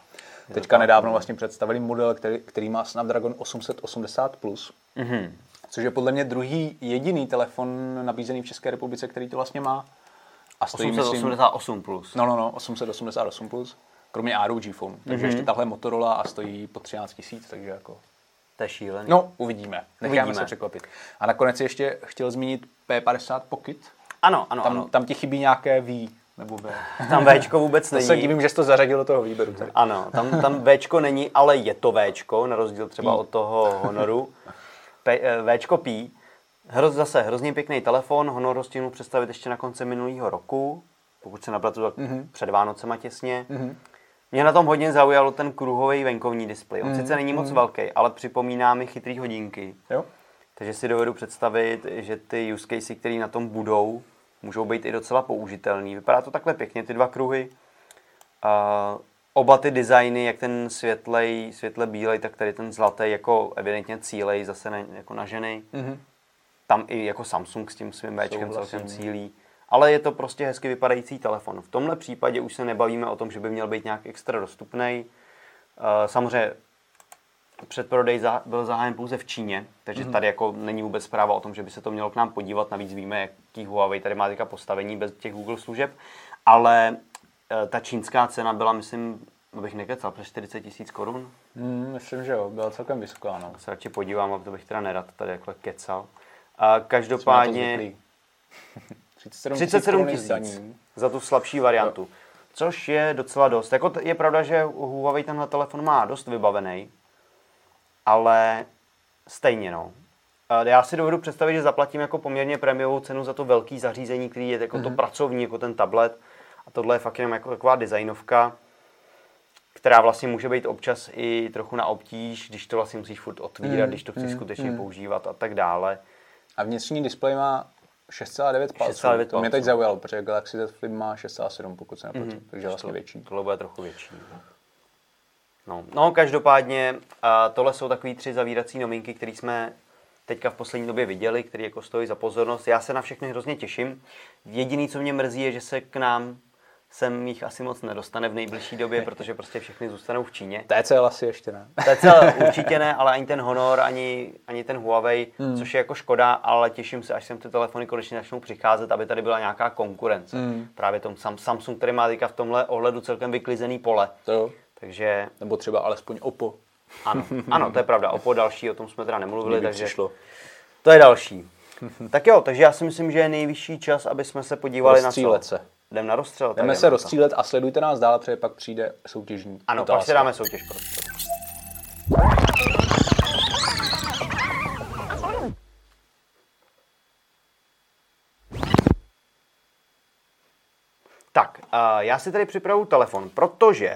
Teďka nedávno vlastně představili model, který, který má Snapdragon 880+, plus, mm-hmm. což je podle mě druhý jediný telefon nabízený v České republice, který to vlastně má. A stojí, 888 myslím, plus. No, no, no, 888 plus kromě ROG phone. Takže mm-hmm. ještě tahle Motorola a stojí po 13 tisíc, takže jako... To je šílený. No, uvidíme. Necháme uvidíme. se překvapit. A nakonec ještě chtěl zmínit P50 Pocket. Ano, ano, tam, ano. Tam ti chybí nějaké V nebo B. Tam Včko vůbec není. To se divím, že jsi to zařadil do toho výběru. Tady. Ano, tam, tam Včko není, ale je to Včko, na rozdíl třeba od toho Honoru. P, eh, Včko P. Hroz, zase hrozně pěkný telefon, Honor ho stihnul představit ještě na konci minulého roku, pokud se naplatu tak mm-hmm. před Vánocema těsně. Mm-hmm. Mě na tom hodně zaujalo ten kruhový venkovní displej. On mm, sice není mm. moc velký, ale připomíná mi chytrý hodinky. Jo. Takže si dovedu představit, že ty use casey, které na tom budou, můžou být i docela použitelný. Vypadá to takhle pěkně, ty dva kruhy. Uh, oba ty designy, jak ten světlej, světle bílej, tak tady ten zlatý jako evidentně cílej, zase na, jako na ženy. Mm-hmm. Tam i jako Samsung s tím svým Bčkem celkem cílí ale je to prostě hezky vypadající telefon. V tomhle případě už se nebavíme o tom, že by měl být nějak extra dostupný. Eh, samozřejmě předprodej byl zahájen pouze v Číně, takže mm-hmm. tady jako není vůbec zpráva o tom, že by se to mělo k nám podívat. Navíc víme, jaký Huawei tady má teďka postavení bez těch Google služeb, ale eh, ta čínská cena byla, myslím, abych nekecal, přes 40 tisíc korun. Mm, myslím, že jo, byla celkem vysoká. No. Se radši podívám, a to bych teda nerad tady jako kecal. A každopádně... 37, 37 tisíc za tu slabší variantu. Jo. Což je docela dost. Jako je pravda, že Huawei tenhle telefon má dost vybavený, ale stejně no. Já si dovedu představit, že zaplatím jako poměrně prémiovou cenu za to velký zařízení, který je jako mm-hmm. to mhm. pracovní, jako ten tablet. A tohle je fakt jenom jako taková designovka, která vlastně může být občas i trochu na obtíž, když to vlastně musíš furt otvírat, mm, když to chceš mm, skutečně mm. používat a tak dále. A vnitřní displej má 6,9 palců. 6,9 to mě teď zaujalo, protože Galaxy Z Flip má 6,7, pokud se nepletu, mm-hmm. takže vlastně větší. Tohle bude trochu větší. No, no každopádně a tohle jsou takový tři zavírací novinky, které jsme teďka v poslední době viděli, které jako stojí za pozornost. Já se na všechny hrozně těším. Jediný, co mě mrzí, je, že se k nám sem jich asi moc nedostane v nejbližší době, protože prostě všechny zůstanou v Číně. TCL asi ještě ne. TCL určitě ne, ale ani ten Honor, ani, ani ten Huawei, hmm. což je jako škoda, ale těším se, až sem ty telefony konečně začnou přicházet, aby tady byla nějaká konkurence. Hmm. Právě tom Samsung, který má teďka v tomhle ohledu celkem vyklizený pole. To jo. Takže... Nebo třeba alespoň Oppo. Ano, ano, to je pravda. Oppo další, o tom jsme teda nemluvili, takže přišlo. to je další. tak jo, takže já si myslím, že je nejvyšší čas, aby jsme se podívali na co. se. Jdeme na rozstřel. Jdeme se rozstřílet a sledujte nás dál, protože pak přijde soutěžní Ano, otázka. pak si dáme soutěž prostě. Tak, já si tady připravu telefon, protože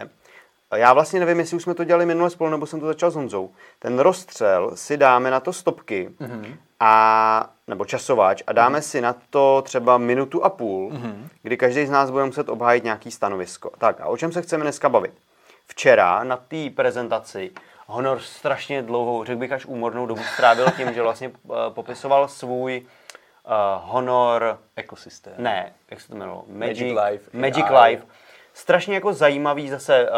já vlastně nevím, jestli už jsme to dělali minule spolu, nebo jsem to začal s Honzou. Ten rozstřel si dáme na to stopky mm-hmm. a, nebo časováč a dáme mm-hmm. si na to třeba minutu a půl, mm-hmm. kdy každý z nás bude muset obhájit nějaký stanovisko. Tak a o čem se chceme dneska bavit? Včera na té prezentaci Honor strašně dlouhou, řekl bych až úmornou dobu strávil tím, že vlastně uh, popisoval svůj uh, Honor... Ekosystém. Ne, jak se to jmenovalo? Magic, Magic Life. Magic AI. Life. Strašně jako zajímavý zase uh,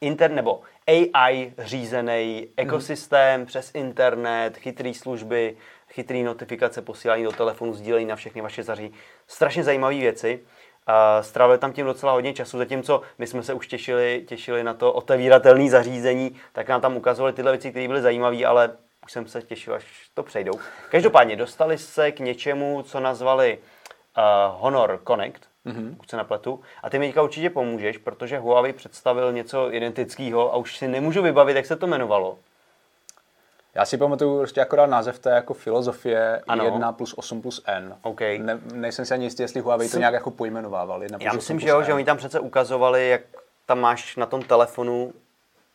inter, nebo AI řízený ekosystém mm. přes internet, chytré služby, chytré notifikace, posílání do telefonu, sdílení na všechny vaše zařízení. Strašně zajímavé věci. Uh, strávili tam tím docela hodně času, zatímco my jsme se už těšili, těšili na to otevíratelné zařízení, tak nám tam ukazovali tyhle věci, které byly zajímavé, ale už jsem se těšil, až to přejdou. Každopádně dostali se k něčemu, co nazvali uh, Honor Connect, mm-hmm. pokud se napletu. A ty mi teďka určitě pomůžeš, protože Huawei představil něco identického a už si nemůžu vybavit, jak se to jmenovalo. Já si pamatuju prostě akorát název té jako filozofie ano. 1 plus 8 plus n. Okay. Ne, nejsem si ani jistý, jestli Huawei to nějak jako pojmenovával. 1 plus Já myslím, že jo, že oni tam přece ukazovali, jak tam máš na tom telefonu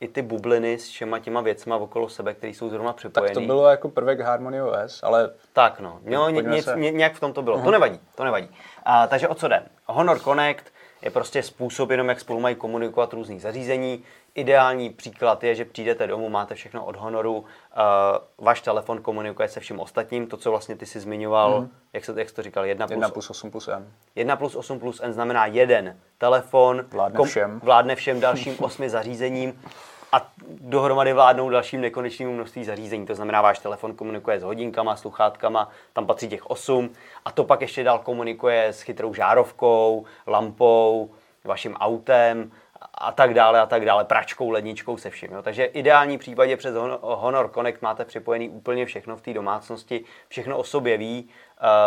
i ty bubliny s všema těma věcma okolo sebe, které jsou zrovna připojené. Tak to bylo jako prvek Harmony OS, ale... Tak no, no ně, se... ně, nějak v tom to bylo. Uh-huh. To nevadí, to nevadí. A, takže o co jde? Honor Connect je prostě způsob jenom, jak spolu mají komunikovat různých zařízení. Ideální příklad je, že přijdete domů, máte všechno od Honoru, uh, váš telefon komunikuje se všem ostatním, to, co vlastně ty si zmiňoval, mm. jak, se, jak jsi to říkal, 1 plus, 1 plus 8 plus N. 1 plus 8 plus N znamená jeden telefon, vládne kom, všem, vládne všem dalším osmi zařízením a dohromady vládnou dalším nekonečnému množství zařízení. To znamená, váš telefon komunikuje s hodinkama, sluchátkama, tam patří těch 8 a to pak ještě dál komunikuje s chytrou žárovkou, lampou, vaším autem a tak dále a tak dále, pračkou, ledničkou, se vším. Jo. Takže v ideální případě přes Honor Connect máte připojený úplně všechno v té domácnosti, všechno o sobě ví,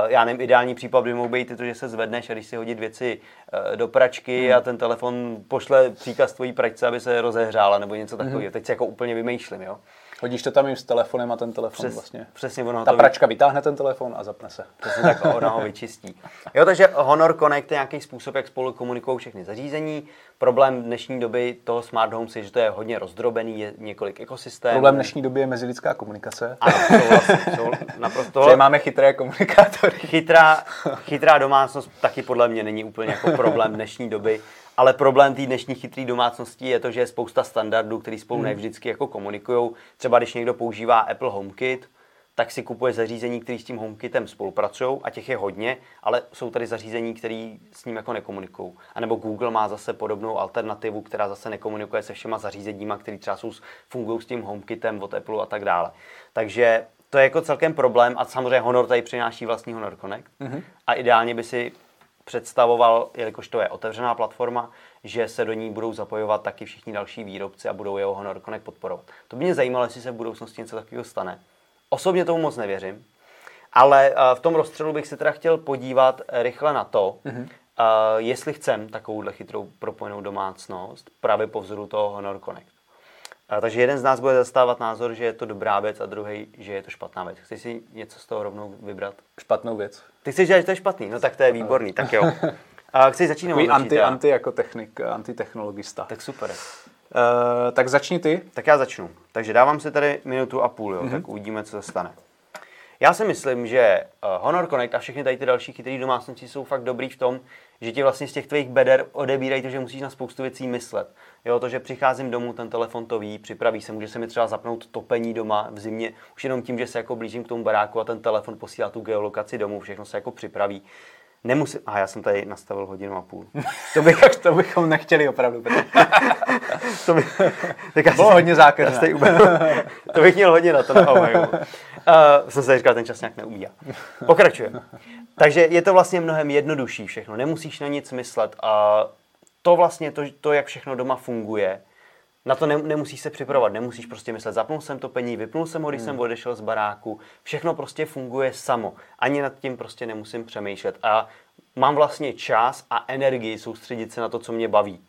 já nevím, ideální případ by mohl být to, že se zvedneš a když si hodit věci uh, do pračky hmm. a ten telefon pošle příkaz tvojí pračce, aby se rozehřála nebo něco takového. Hmm. Teď si jako úplně vymýšlím, jo. Hodíš to tam i s telefonem a ten telefon Přes, vlastně. Přesně, ono Ta pračka vy... vytáhne ten telefon a zapne se. Přesně tak, ona ho vyčistí. Jo, takže Honor Connect je nějaký způsob, jak spolu komunikují všechny zařízení. Problém dnešní doby toho smart home je, že to je hodně rozdrobený, je několik ekosystémů. Problém dnešní doby je mezilidská komunikace. Ano, souhlasím, jsou naprosto. Že máme chytré komunikátory. Chytrá, chytrá domácnost taky podle mě není úplně jako problém dnešní doby. Ale problém té dnešní chytré domácnosti je to, že je spousta standardů, které spolu hmm. nevždycky jako komunikují. Třeba když někdo používá Apple HomeKit, tak si kupuje zařízení, které s tím HomeKitem spolupracují a těch je hodně, ale jsou tady zařízení, které s ním jako nekomunikují. A nebo Google má zase podobnou alternativu, která zase nekomunikuje se všema zařízeníma, které třeba jsou, fungují s tím HomeKitem od Apple a tak dále. Takže to je jako celkem problém a samozřejmě Honor tady přináší vlastní Honor Connect mm-hmm. a ideálně by si představoval, jelikož to je otevřená platforma, že se do ní budou zapojovat taky všichni další výrobci a budou jeho Honor Connect podporovat. To by mě zajímalo, jestli se v budoucnosti něco takového stane. Osobně tomu moc nevěřím, ale eh, v tom rozstřelu bych se teda chtěl podívat rychle na to, mm-hmm. jestli chcem takovouhle chytrou propojenou domácnost právě po vzoru toho Honor Connect. Takže jeden z nás bude zastávat názor, že je to dobrá věc a druhý, že je to špatná věc. Chci si něco z toho rovnou vybrat? Špatnou věc. Ty chceš říct, že to je špatný? No tak to je výborný, tak jo. A chci začít nebo anti, anti jako technik, antitechnologista. Tak super. Uh, tak začni ty. Tak já začnu. Takže dávám si tady minutu a půl, jo, mm-hmm. tak uvidíme, co se stane. Já si myslím, že uh, Honor Connect a všechny tady ty další chytré domácnosti jsou fakt dobrý v tom, že ti vlastně z těch tvých beder odebírají to, že musíš na spoustu věcí myslet. Jo, to, že přicházím domů, ten telefon to ví, připraví se, může se mi třeba zapnout topení doma v zimě, už jenom tím, že se jako blížím k tomu baráku a ten telefon posílá tu geolokaci domů, všechno se jako připraví. Nemusím, a já jsem tady nastavil hodinu a půl. to, bych, to bychom nechtěli opravdu. to by, tak asi, Bylo hodně zákeřné. to bych měl hodně na to na uh, jsem se říkal, ten čas nějak neubíhá. Pokračujeme. Takže je to vlastně mnohem jednodušší všechno. Nemusíš na nic myslet a to vlastně, to, to jak všechno doma funguje, na to ne, nemusíš se připravovat, nemusíš prostě myslet, zapnul jsem to pení, vypnul jsem ho, když hmm. jsem odešel z baráku, všechno prostě funguje samo. Ani nad tím prostě nemusím přemýšlet. A mám vlastně čas a energii soustředit se na to, co mě baví.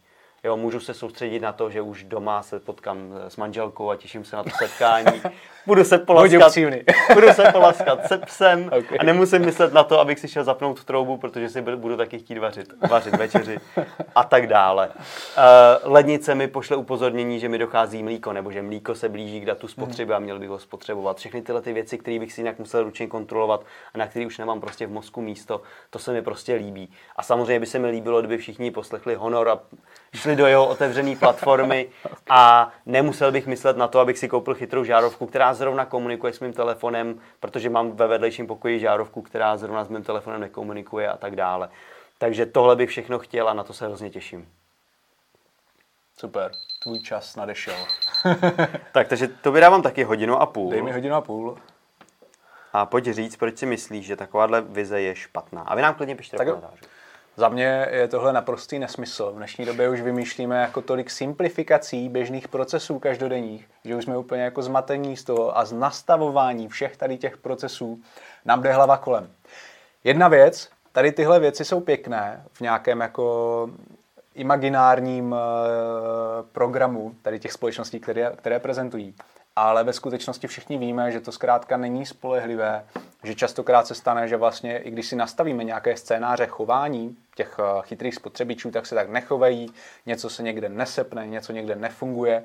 Jo, můžu se soustředit na to, že už doma se potkám s manželkou a těším se na to setkání. Budu se polaskat, budu se polaskat se psem okay. a nemusím myslet na to, abych si šel zapnout troubu, protože si budu taky chtít vařit, vařit večeři a tak dále. Uh, lednice mi pošle upozornění, že mi dochází mlíko, nebo že mlíko se blíží k datu spotřeby a měl bych ho spotřebovat. Všechny tyhle ty věci, které bych si jinak musel ručně kontrolovat a na které už nemám prostě v mozku místo, to se mi prostě líbí. A samozřejmě by se mi líbilo, kdyby všichni poslechli honor a šli do jeho otevřené platformy a nemusel bych myslet na to, abych si koupil chytrou žárovku, která zrovna komunikuje s mým telefonem, protože mám ve vedlejším pokoji žárovku, která zrovna s mým telefonem nekomunikuje a tak dále. Takže tohle bych všechno chtěl a na to se hrozně těším. Super, tvůj čas nadešel. tak, takže to vydávám taky hodinu a půl. Dej mi hodinu a půl. A pojď říct, proč si myslíš, že takováhle vize je špatná. A vy nám klidně pište do za mě je tohle naprostý nesmysl. V dnešní době už vymýšlíme jako tolik simplifikací běžných procesů každodenních, že už jsme úplně jako zmatení z toho a z nastavování všech tady těch procesů nám jde hlava kolem. Jedna věc, tady tyhle věci jsou pěkné v nějakém jako imaginárním uh, programu tady těch společností, které, které prezentují ale ve skutečnosti všichni víme, že to zkrátka není spolehlivé, že častokrát se stane, že vlastně i když si nastavíme nějaké scénáře chování těch eh, chytrých spotřebičů, tak se tak nechovají, něco se někde nesepne, něco někde nefunguje,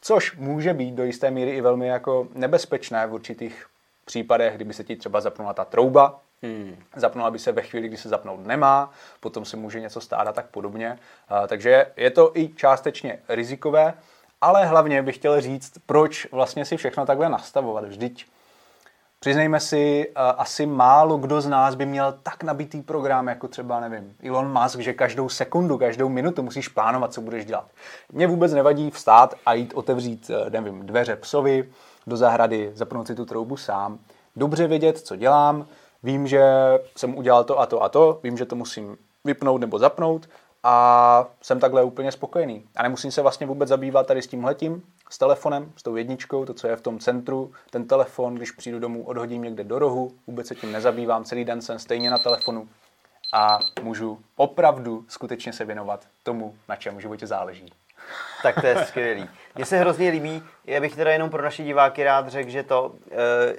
což může být do jisté míry i velmi jako nebezpečné v určitých případech, kdyby se ti třeba zapnula ta trouba, Hmm. Zapnula by se ve chvíli, kdy se zapnout nemá, potom se může něco stát a tak podobně. Uh, takže je to i částečně rizikové, ale hlavně bych chtěl říct, proč vlastně si všechno takhle nastavovat. Vždyť Přiznejme si, asi málo kdo z nás by měl tak nabitý program, jako třeba, nevím, Elon Musk, že každou sekundu, každou minutu musíš plánovat, co budeš dělat. Mně vůbec nevadí vstát a jít otevřít, eh, nevím, dveře psovi do zahrady, zapnout si tu troubu sám. Dobře vědět, co dělám, vím, že jsem udělal to a to a to, vím, že to musím vypnout nebo zapnout a jsem takhle úplně spokojený. A nemusím se vlastně vůbec zabývat tady s tímhletím, s telefonem, s tou jedničkou, to, co je v tom centru, ten telefon, když přijdu domů, odhodím někde do rohu, vůbec se tím nezabývám, celý den jsem stejně na telefonu a můžu opravdu skutečně se věnovat tomu, na čem v životě záleží. Tak to je skvělý. Mně se hrozně líbí, já bych teda jenom pro naše diváky rád řekl, že to, eh,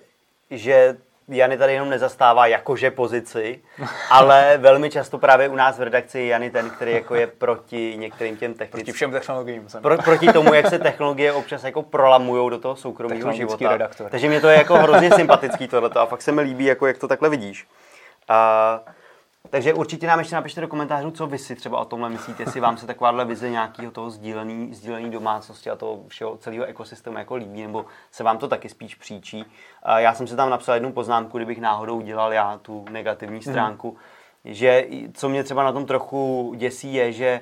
že Jany tady jenom nezastává jakože pozici, ale velmi často právě u nás v redakci je Jany ten, který jako je proti některým těm technickým. Proti všem technologiím. Jsem. Pro, proti tomu, jak se technologie občas jako prolamují do toho soukromého života. Redaktor. Takže mě to je jako hrozně sympatický tohleto a fakt se mi líbí, jako jak to takhle vidíš. A takže určitě nám ještě napište do komentářů, co vy si třeba o tomhle myslíte, jestli vám se takováhle vize nějakého toho sdílený, sdílený domácnosti a toho všeho celého ekosystému jako líbí, nebo se vám to taky spíš příčí. Já jsem si tam napsal jednu poznámku, kdybych náhodou udělal já tu negativní mhm. stránku, mm. že co mě třeba na tom trochu děsí je, že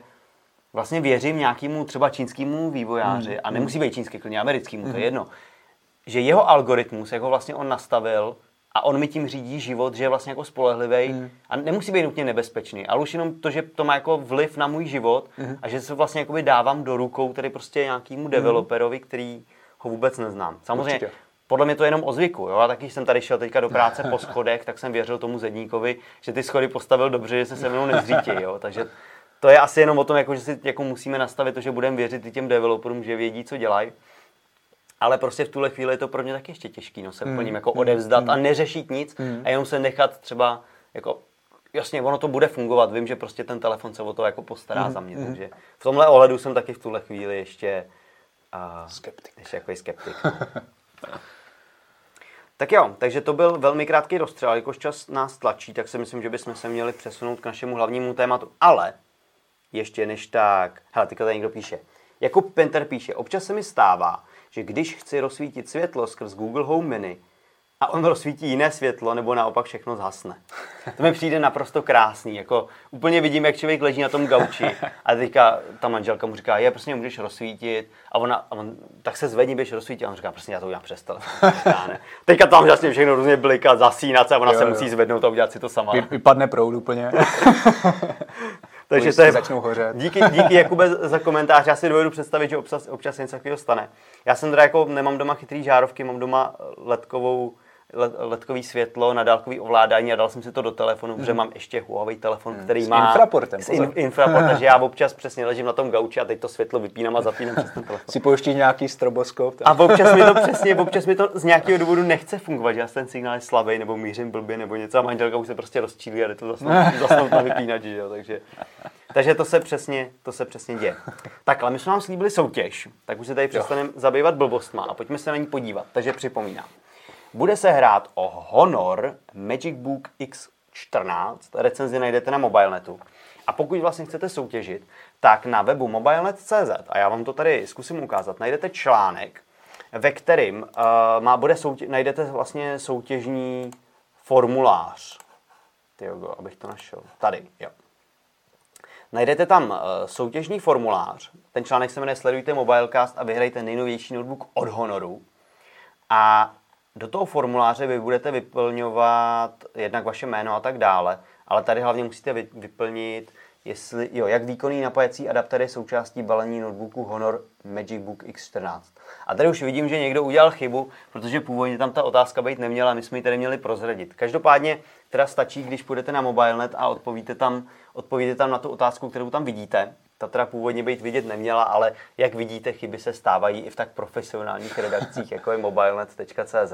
vlastně věřím nějakému třeba čínskému vývojáři, mm. a nemusí být čínský, klidně americkýmu, mm. to je mhm. jedno, že jeho algoritmus, jak ho vlastně on nastavil, a on mi tím řídí život, že je vlastně jako spolehlivý mm. a nemusí být nutně nebezpečný, ale už jenom to, že to má jako vliv na můj život mm. a že se vlastně jakoby dávám do rukou tedy prostě nějakému mm. developerovi, který ho vůbec neznám. Samozřejmě Určitě. podle mě to je jenom o zvyku. Jo? A taky jsem tady šel teďka do práce po schodech, tak jsem věřil tomu zedníkovi, že ty schody postavil dobře, že se se mnou nezřítí. Jo? Takže to je asi jenom o tom, jako, že si jako musíme nastavit to, že budeme věřit i těm developerům, že vědí, co dělají ale prostě v tuhle chvíli je to pro mě taky ještě těžký, no, se mm. po ním jako odevzdat mm. a neřešit nic mm. a jenom se nechat třeba jako jasně, ono to bude fungovat, vím, že prostě ten telefon se o to jako postará mm. za mě, mm. takže v tomhle ohledu jsem taky v tuhle chvíli ještě uh, skeptik. Ještě jako skeptik. tak jo, takže to byl velmi krátký rozstřel, jakož čas nás tlačí, tak si myslím, že bychom se měli přesunout k našemu hlavnímu tématu, ale ještě než tak, hele, teďka tady někdo píše, Jakub Penter píše, občas se mi stává, že když chci rozsvítit světlo skrz Google Home Mini, a on rozsvítí jiné světlo, nebo naopak všechno zhasne. To mi přijde naprosto krásný. Jako úplně vidím, jak člověk leží na tom gauči a teďka ta manželka mu říká, je, prostě můžeš rozsvítit. A, ona, a on, tak se zvedni, běž rozsvítit. A on říká, prostě já to udělám přestal. Teďka tam vlastně všechno různě bliká, zasínat se a ona jo, se jo. musí zvednout a udělat si to sama. Vypadne proud úplně. Takže to je, začnou hořet. Díky, díky Jakube za komentář. Já si dovedu představit, že občas, občas něco takového stane. Já jsem teda jako, nemám doma chytrý žárovky, mám doma ledkovou ledkový světlo na dálkový ovládání a dal jsem si to do telefonu, hmm. protože mám ještě Huawei telefon, hmm. který s má infraportem, s in, infraportem, takže já občas přesně ležím na tom gauči a teď to světlo vypínám a zapínám přes ten telefon. Si pouštíš nějaký stroboskop? Tak. A občas mi to přesně, občas mi to z nějakého důvodu nechce fungovat, že já ten signál je slabý nebo mířím blbě nebo něco a manželka už se prostě rozčílí a jde to zasnout, na vypínač, že jo, takže... Takže to se přesně, to se přesně děje. Tak, ale my jsme vám slíbili soutěž, tak už se tady přestaneme zabývat blbostma a pojďme se na ní podívat. Takže připomínám. Bude se hrát o Honor Magic Book X14. Recenzi najdete na mobilenetu. A pokud vlastně chcete soutěžit, tak na webu mobilenet.cz, a já vám to tady zkusím ukázat, najdete článek, ve kterým uh, má, bude soutě- najdete vlastně soutěžní formulář. Tyjo, abych to našel. Tady, jo. Najdete tam uh, soutěžní formulář. Ten článek se jmenuje Sledujte Mobilecast a vyhrajte nejnovější notebook od Honoru. A do toho formuláře vy budete vyplňovat jednak vaše jméno a tak dále, ale tady hlavně musíte vyplnit, jestli, jo, jak výkonný napájecí adapter je součástí balení notebooku Honor Magic Book X14. A tady už vidím, že někdo udělal chybu, protože původně tam ta otázka být neměla, my jsme ji tady měli prozradit. Každopádně teda stačí, když půjdete na mobilenet a odpovíte tam, odpovíte tam na tu otázku, kterou tam vidíte. Ta teda původně být vidět neměla, ale jak vidíte, chyby se stávají i v tak profesionálních redakcích, jako je mobilenet.cz.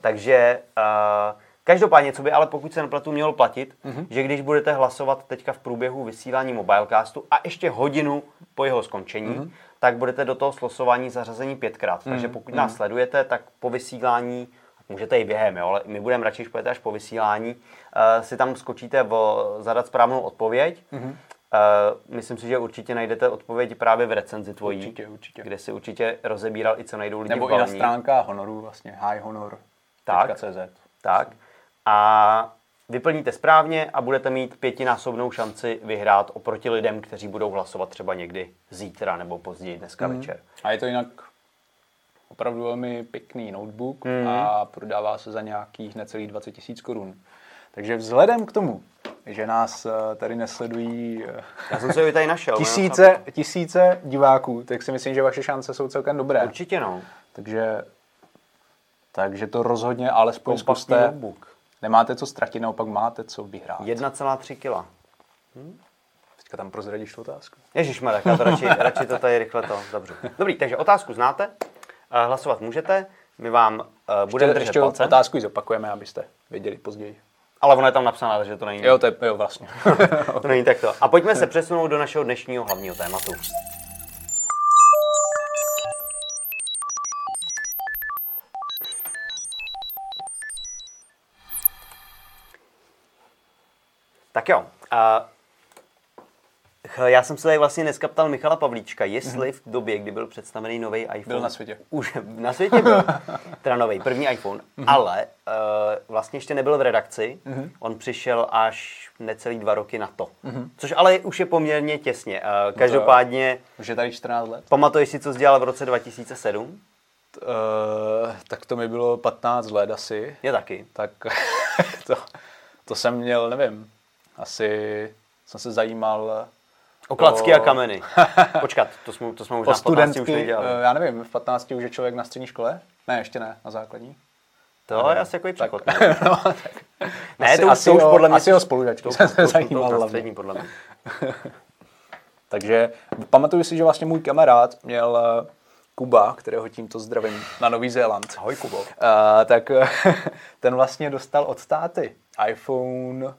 Takže uh, každopádně, co by ale pokud se nepletu mělo platit, mm-hmm. že když budete hlasovat teďka v průběhu vysílání Mobilecastu a ještě hodinu po jeho skončení, mm-hmm. tak budete do toho slosování zařazení pětkrát. Mm-hmm. Takže pokud nás mhm. sledujete, tak po vysílání můžete i během, jo, ale my budeme radši, když až po vysílání, uh, si tam skočíte v zadat správnou odpověď. Mm-hmm. Uh, myslím si, že určitě najdete odpověď právě v recenzi tvojí, určitě, určitě. kde si určitě rozebíral i co najdou lidi Nebo v i na stránkách Honoru, vlastně, High Honor. Tak, CZ. tak. A vyplníte správně a budete mít pětinásobnou šanci vyhrát oproti lidem, kteří budou hlasovat třeba někdy zítra nebo později dneska mm. večer. A je to jinak opravdu velmi pěkný notebook mm. a prodává se za nějakých necelých 20 tisíc korun. Takže vzhledem k tomu, že nás eh, tady nesledují eh, Já jsem se tady našel. tisíce, tisíce diváků, tak si myslím, že vaše šance jsou celkem dobré. Určitě no. Takže, takže to rozhodně alespoň zkuste. Notebook. Nemáte co ztratit, naopak máte co vyhrát. 1,3 kg. Hm? Teďka tam prozradíš tu otázku. Ježíš tak já to radši, radši to tady rychle to. Dobře. Dobrý, takže otázku znáte, eh, hlasovat můžete, my vám uh, budeme držet ještě palce. otázku ji zopakujeme, abyste věděli později. Ale ono je tam napsaná, takže to není. Jo, to je, jo vlastně. to není takto. A pojďme se přesunout do našeho dnešního hlavního tématu. Tak jo. Uh, já jsem se tady vlastně dneska ptal Michala Pavlíčka, jestli v době, kdy byl představený nový iPhone... Byl na světě. Už na světě byl, teda nový, první iPhone, mm-hmm. ale uh, vlastně ještě nebyl v redakci, mm-hmm. on přišel až necelý dva roky na to. Což ale už je poměrně těsně. Uh, každopádně... Už je tady 14 let. Pamatuješ si, co jsi dělal v roce 2007? Uh, tak to mi bylo 15 let asi. Je taky. Tak to, to jsem měl, nevím, asi jsem se zajímal O klacky o... a kameny. Počkat, to jsme, to jsme už o v 15 už nedělali. Eh, já nevím, v 15 už je člověk na střední škole? Ne, ještě ne, na základní. To je asi jako přechod. no, tak. Ne, asi, to už, asi, to už podle mě... Asi o spolužačky se, se zajímal střední, podle mě. Takže pamatuju si, že vlastně můj kamarád měl eh, Kuba, kterého tímto zdravím na Nový Zéland. Ahoj Kubo. Uh, tak ten vlastně dostal od táty iPhone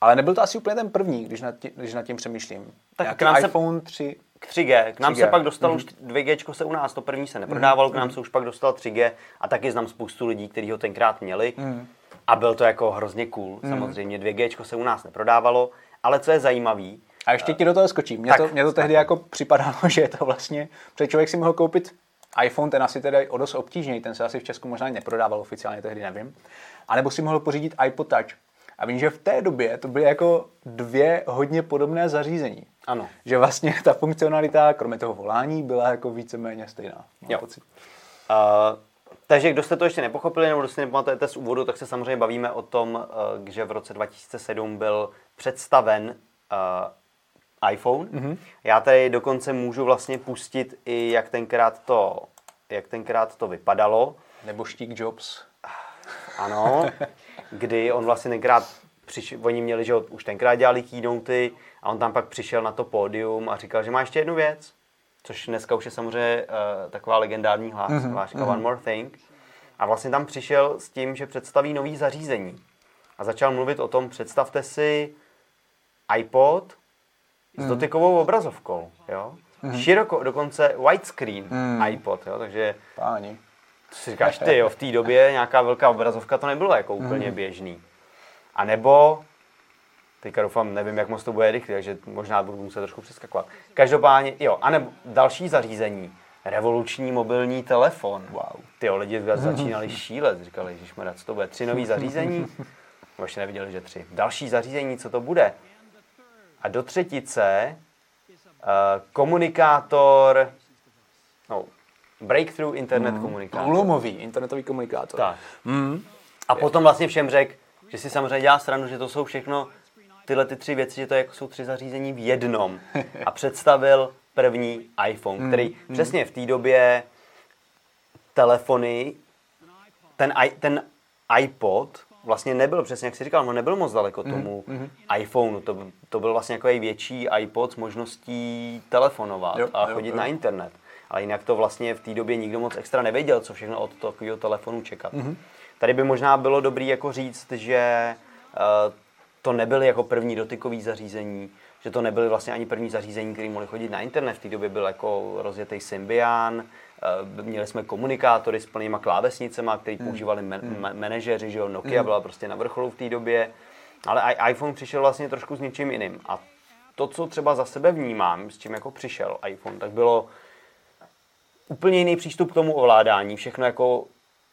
ale nebyl to asi úplně ten první, když nad tím, když nad tím přemýšlím. Tak k nám iPhone 3. K 3G. K nám 3G. se pak dostalo mm-hmm. už 2G se u nás, to první se neprodávalo, mm-hmm. k nám se už pak dostal 3G a taky znám spoustu lidí, kteří ho tenkrát měli. Mm-hmm. A byl to jako hrozně cool. Mm-hmm. Samozřejmě 2G se u nás neprodávalo, ale co je zajímavý, a ještě ti do toho skočím. Mně to, mě to tehdy jako připadalo, že je to vlastně, protože člověk si mohl koupit iPhone ten asi tedy o dost obtížněji, ten se asi v Česku možná neprodával oficiálně, tehdy nevím. A nebo si mohl pořídit iPod Touch. A vím, že v té době to byly jako dvě hodně podobné zařízení. Ano. Že vlastně ta funkcionalita, kromě toho volání, byla jako víceméně stejná. Jo. Pocit. Uh, takže kdo jste to ještě nepochopili nebo kdo si nepamatujete z úvodu, tak se samozřejmě bavíme o tom, uh, že v roce 2007 byl představen uh, iPhone. Mm-hmm. Já tady dokonce můžu vlastně pustit i jak tenkrát to, jak tenkrát to vypadalo. Nebo Steve Jobs. Ano, kdy on vlastně tenkrát přišel, oni měli, že už tenkrát dělali keynoty a on tam pak přišel na to pódium a říkal, že má ještě jednu věc, což dneska už je samozřejmě uh, taková legendární hlas, mm-hmm. hláška mm-hmm. One More Thing. A vlastně tam přišel s tím, že představí nový zařízení. A začal mluvit o tom, představte si iPod s mhm. dotykovou obrazovkou, jo? Mm. Široko, dokonce widescreen mm. iPod, jo? Takže... Páni. To si říkáš ty, jo, v té době nějaká velká obrazovka to nebylo jako úplně mm. běžný. A nebo, teďka doufám, nevím, jak moc to bude rychle, takže možná budu muset trošku přeskakovat. Každopádně, jo, a nebo další zařízení, revoluční mobilní telefon. Wow. Ty lidi začínali šílet, říkali, že co to bude, tři nový zařízení? Ještě neviděli, že tři. Další zařízení, co to bude? A do třetice uh, komunikátor, no, breakthrough internet mm. komunikátor. Průlomový internetový komunikátor. Tak. Mm. A potom vlastně všem řekl, že si samozřejmě dělá stranu, že to jsou všechno tyhle ty tři věci, že to jako jsou tři zařízení v jednom. A představil první iPhone, který mm. přesně v té době telefony, ten, ten iPod vlastně nebyl, přesně jak jsi říkal, no nebyl moc daleko hmm, tomu mm. iPhoneu. To, to byl vlastně jako větší iPod s možností telefonovat jo, a chodit jo, jo. na internet. Ale jinak to vlastně v té době nikdo moc extra nevěděl, co všechno od takového telefonu čekat. Mm. Tady by možná bylo dobré jako říct, že uh, to nebyly jako první dotykový zařízení, že to nebyly vlastně ani první zařízení, které mohly chodit na internet. V té době byl jako rozjetý Symbian, uh, měli jsme komunikátory s plnýma klávesnicema, který hmm. používali men- hmm. manažeři, že jo, Nokia hmm. byla prostě na vrcholu v té době, ale i iPhone přišel vlastně trošku s něčím jiným. A to, co třeba za sebe vnímám, s čím jako přišel iPhone, tak bylo úplně jiný přístup k tomu ovládání. Všechno jako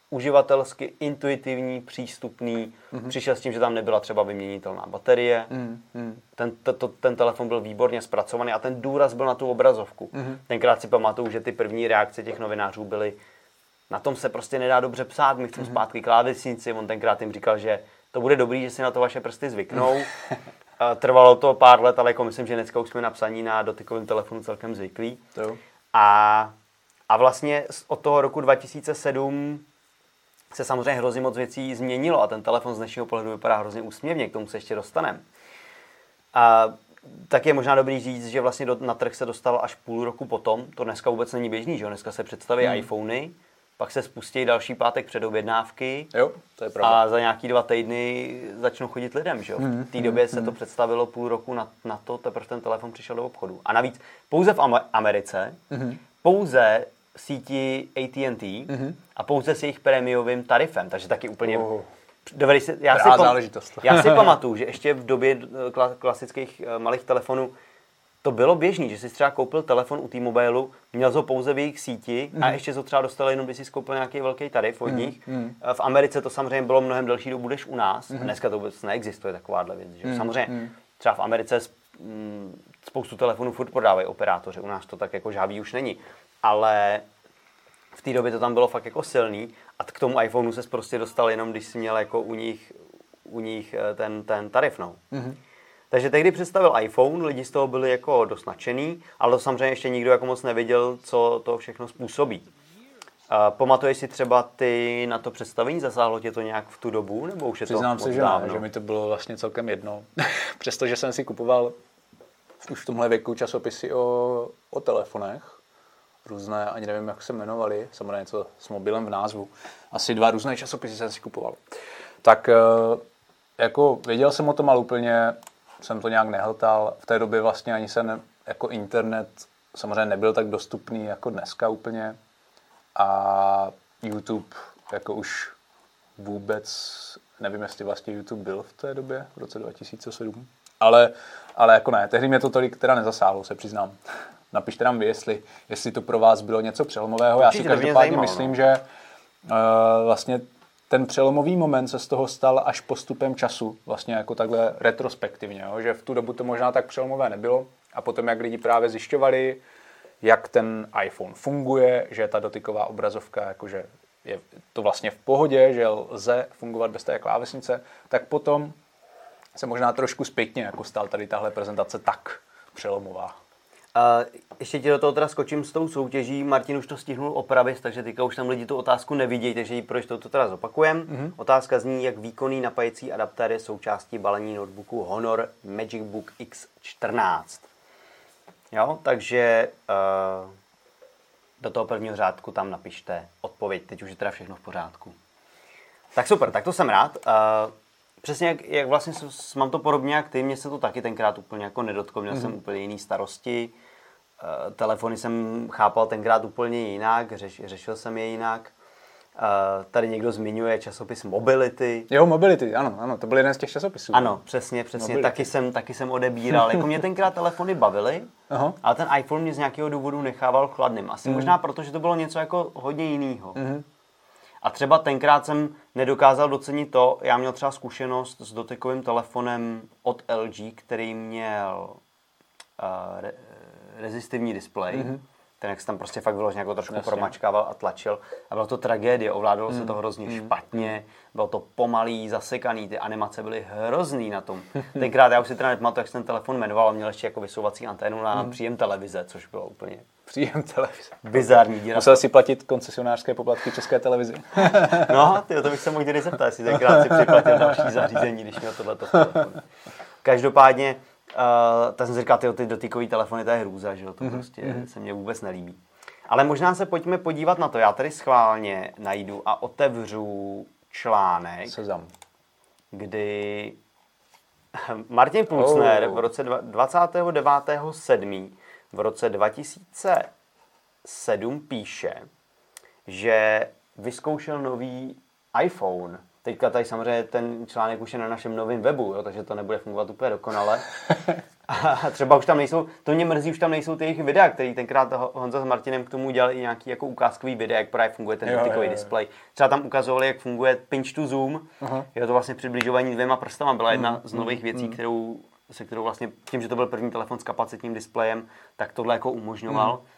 uživatelsky intuitivní, přístupný. Mm-hmm. Přišel s tím, že tam nebyla třeba vyměnitelná baterie. Mm-hmm. Ten, to, to, ten telefon byl výborně zpracovaný a ten důraz byl na tu obrazovku. Mm-hmm. Tenkrát si pamatuju, že ty první reakce těch novinářů byly na tom se prostě nedá dobře psát, my chceme mm-hmm. zpátky klávesnici. On tenkrát jim říkal, že to bude dobrý, že si na to vaše prsty zvyknou. Trvalo to pár let, ale jako myslím, že dneska už jsme na psaní na dotykovém telefonu celkem zvyklí. To. A, a vlastně od toho roku 2007 se samozřejmě hrozně moc věcí změnilo a ten telefon z dnešního pohledu vypadá hrozně úsměvně, k tomu se ještě dostaneme. A tak je možná dobrý říct, že vlastně do, na trh se dostal až půl roku potom. To dneska vůbec není běžný, že Dneska se představí hmm. iPhony, pak se spustí další pátek předobjednávky jo, to je pravda. a za nějaký dva týdny začnou chodit lidem. Že? Hmm. V té době hmm. se to hmm. představilo půl roku na, na to, teprve ten telefon přišel do obchodu. A navíc pouze v Americe, hmm. pouze síti AT&T mm-hmm. a pouze s jejich prémiovým tarifem, takže taky úplně... Oh. Dovedeš si, já, si pam, já si pamatuju, že ještě v době eh, klasických eh, malých telefonů to bylo běžný, že jsi třeba koupil telefon u T-Mobile, měl ho pouze v jejich síti mm. a mhm. ještě to třeba dostal jenom, když jsi koupil nějaký velký tarif od mm. nich. Mm. V Americe to samozřejmě bylo mnohem delší dobu než u nás. Mm. Dneska to vůbec neexistuje takováhle věc. Že? Mm. Samozřejmě mm. třeba v Americe mm, spoustu telefonů furt prodávají operátoři, u nás to tak jako žádný už není ale v té době to tam bylo fakt jako silný a k tomu iPhoneu se prostě dostal jenom, když si měl jako u nich, u nich eh, ten, ten tarif. No. Mm-hmm. Takže tehdy představil iPhone, lidi z toho byli jako dost nadšený, ale to samozřejmě ještě nikdo jako moc nevěděl, co to všechno způsobí. Uh, pamatuješ si třeba ty na to představení, zasáhlo tě to nějak v tu dobu, nebo už je Přiznám to se, že ne, že mi to bylo vlastně celkem jedno. Přestože jsem si kupoval už v tomhle věku časopisy o, o telefonech, různé, ani nevím, jak se jmenovali, samozřejmě něco s mobilem v názvu. Asi dva různé časopisy jsem si kupoval. Tak eh, jako věděl jsem o tom, ale úplně jsem to nějak nehltal. V té době vlastně ani se ne, jako internet samozřejmě nebyl tak dostupný jako dneska úplně. A YouTube jako už vůbec, nevím, jestli vlastně YouTube byl v té době, v roce 2007. Ale, ale jako ne, tehdy mě to tolik teda nezasáhlo, se přiznám. Napište nám vy, jestli, jestli to pro vás bylo něco přelomového. Určitě, Já si každopádně myslím, no. že uh, vlastně ten přelomový moment se z toho stal až postupem času, vlastně jako takhle retrospektivně, jo? že v tu dobu to možná tak přelomové nebylo a potom, jak lidi právě zjišťovali, jak ten iPhone funguje, že ta dotyková obrazovka, jakože je to vlastně v pohodě, že lze fungovat bez té klávesnice, tak potom se možná trošku zpětně jako stál tady tahle prezentace tak přelomová. A ještě ti do toho teda skočím s tou soutěží. Martin už to stihnul opravit, takže teďka už tam lidi tu otázku nevidějí, takže ji proč to, teda zopakujem. Mm-hmm. Otázka zní, jak výkonný napájecí adaptér je součástí balení notebooku Honor Magic Book X14. Jo, takže uh, do toho prvního řádku tam napište odpověď. Teď už je teda všechno v pořádku. Tak super, tak to jsem rád. Uh, přesně jak, jak vlastně mám to podobně jak ty, mě se to taky tenkrát úplně jako nedotklo, měl mm-hmm. jsem úplně jiný starosti. Uh, telefony jsem chápal tenkrát úplně jinak, řeš, řešil jsem je jinak. Uh, tady někdo zmiňuje časopis Mobility. Jo, Mobility, ano, ano, to byl jeden z těch časopisů. Ano, přesně, přesně, taky jsem, taky jsem odebíral. jako mě tenkrát telefony bavily, uh-huh. ale ten iPhone mě z nějakého důvodu nechával chladným. Asi uh-huh. možná proto, že to bylo něco jako hodně jiného. Uh-huh. A třeba tenkrát jsem nedokázal docenit to, já měl třeba zkušenost s dotykovým telefonem od LG, který měl uh, re, rezistivní displej. Uh-huh ten jak se tam prostě fakt vyloženě jako trošku Jasně. promačkával a tlačil. A bylo to tragédie, ovládalo mm. se to hrozně mm. špatně, bylo to pomalý, zasekaný, ty animace byly hrozný na tom. Tenkrát já už si teda nepamatuju, jak se ten telefon jmenoval, měl ještě jako vysouvací anténu na mm. příjem televize, což bylo úplně Příjem televize. Bizarní díra. Musel si platit koncesionářské poplatky České televizi. no, tyjo, to bych se mohl někdy zeptat, jestli tenkrát si připlatil další zařízení, když měl tohleto Každopádně, Uh, tak jsem si říkal, ty, ty dotykové telefony, to je hrůza, že jo, to mm-hmm. prostě mm-hmm. se mně vůbec nelíbí. Ale možná se pojďme podívat na to. Já tady schválně najdu a otevřu článek, Sezam. kdy Martin Pulsner oh. v roce 29.7. v roce 2007 píše, že vyzkoušel nový iPhone Teďka tady samozřejmě ten článek už je na našem novém webu, jo, takže to nebude fungovat úplně dokonale. A třeba už tam nejsou, to mě mrzí, už tam nejsou ty jejich videa, který tenkrát Honza s Martinem k tomu udělali i nějaký jako ukázkový videa, jak právě funguje ten dotykový displej. Třeba tam ukazovali, jak funguje pinch to zoom. Uh-huh. Je to vlastně přibližování dvěma prstama, byla jedna uh-huh. z nových věcí, uh-huh. kterou, se kterou vlastně tím, že to byl první telefon s kapacitním displejem, tak tohle jako umožňoval. Uh-huh.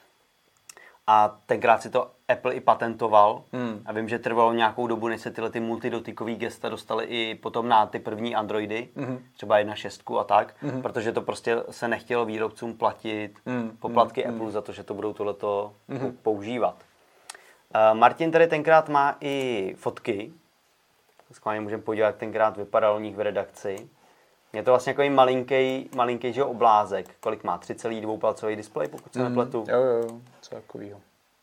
A tenkrát si to Apple i patentoval. Hmm. A vím, že trvalo nějakou dobu, než se tyhle ty multidotykové gesta dostaly i potom na ty první Androidy, hmm. třeba 1.6 a tak, hmm. protože to prostě se nechtělo výrobcům platit hmm. poplatky hmm. Apple za to, že to budou tohleto hmm. používat. Uh, Martin tady tenkrát má i fotky. Skválně můžeme podívat, jak tenkrát vypadal u nich v redakci. Je to vlastně jako malinký, malinký že oblázek. Kolik má? 3,2 palcový displej, pokud se mm, nepletu. Jo, jo, co takového.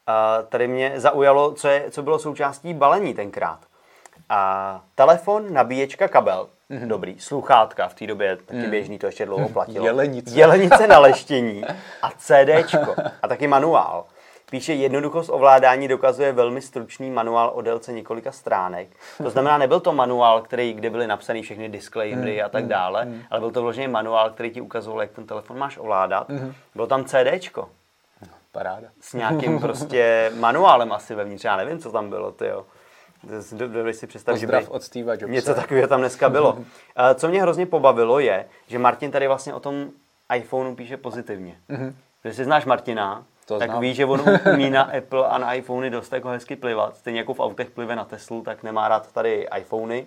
A tady mě zaujalo, co, je, co bylo součástí balení tenkrát. A telefon, nabíječka, kabel. Mm-hmm. Dobrý. Sluchátka, v té době taky mm. běžný, to ještě dlouho platilo. Jelenice. Jelenice na leštění a CDčko. A taky manuál. Píše, jednoduchost ovládání dokazuje velmi stručný manuál o délce několika stránek. To znamená, nebyl to manuál, který, kde byly napsané všechny disclaimery a tak hmm, dále, hmm. ale byl to vložený manuál, který ti ukazoval, jak ten telefon máš ovládat. Hmm. Bylo tam CDčko. Paráda. S nějakým prostě manuálem asi vevnitř, já nevím, co tam bylo, ty jo. Dovedeš si představit, že by od Steve Jobse. něco takového tam dneska bylo. Co mě hrozně pobavilo je, že Martin tady vlastně o tom iPhoneu píše pozitivně. Mm-hmm. Když si znáš Martina, to tak znám. ví, že on umí na Apple a na iPhony dost jako hezky plivat. Stejně jako v autech plive na Teslu, tak nemá rád tady iPhony.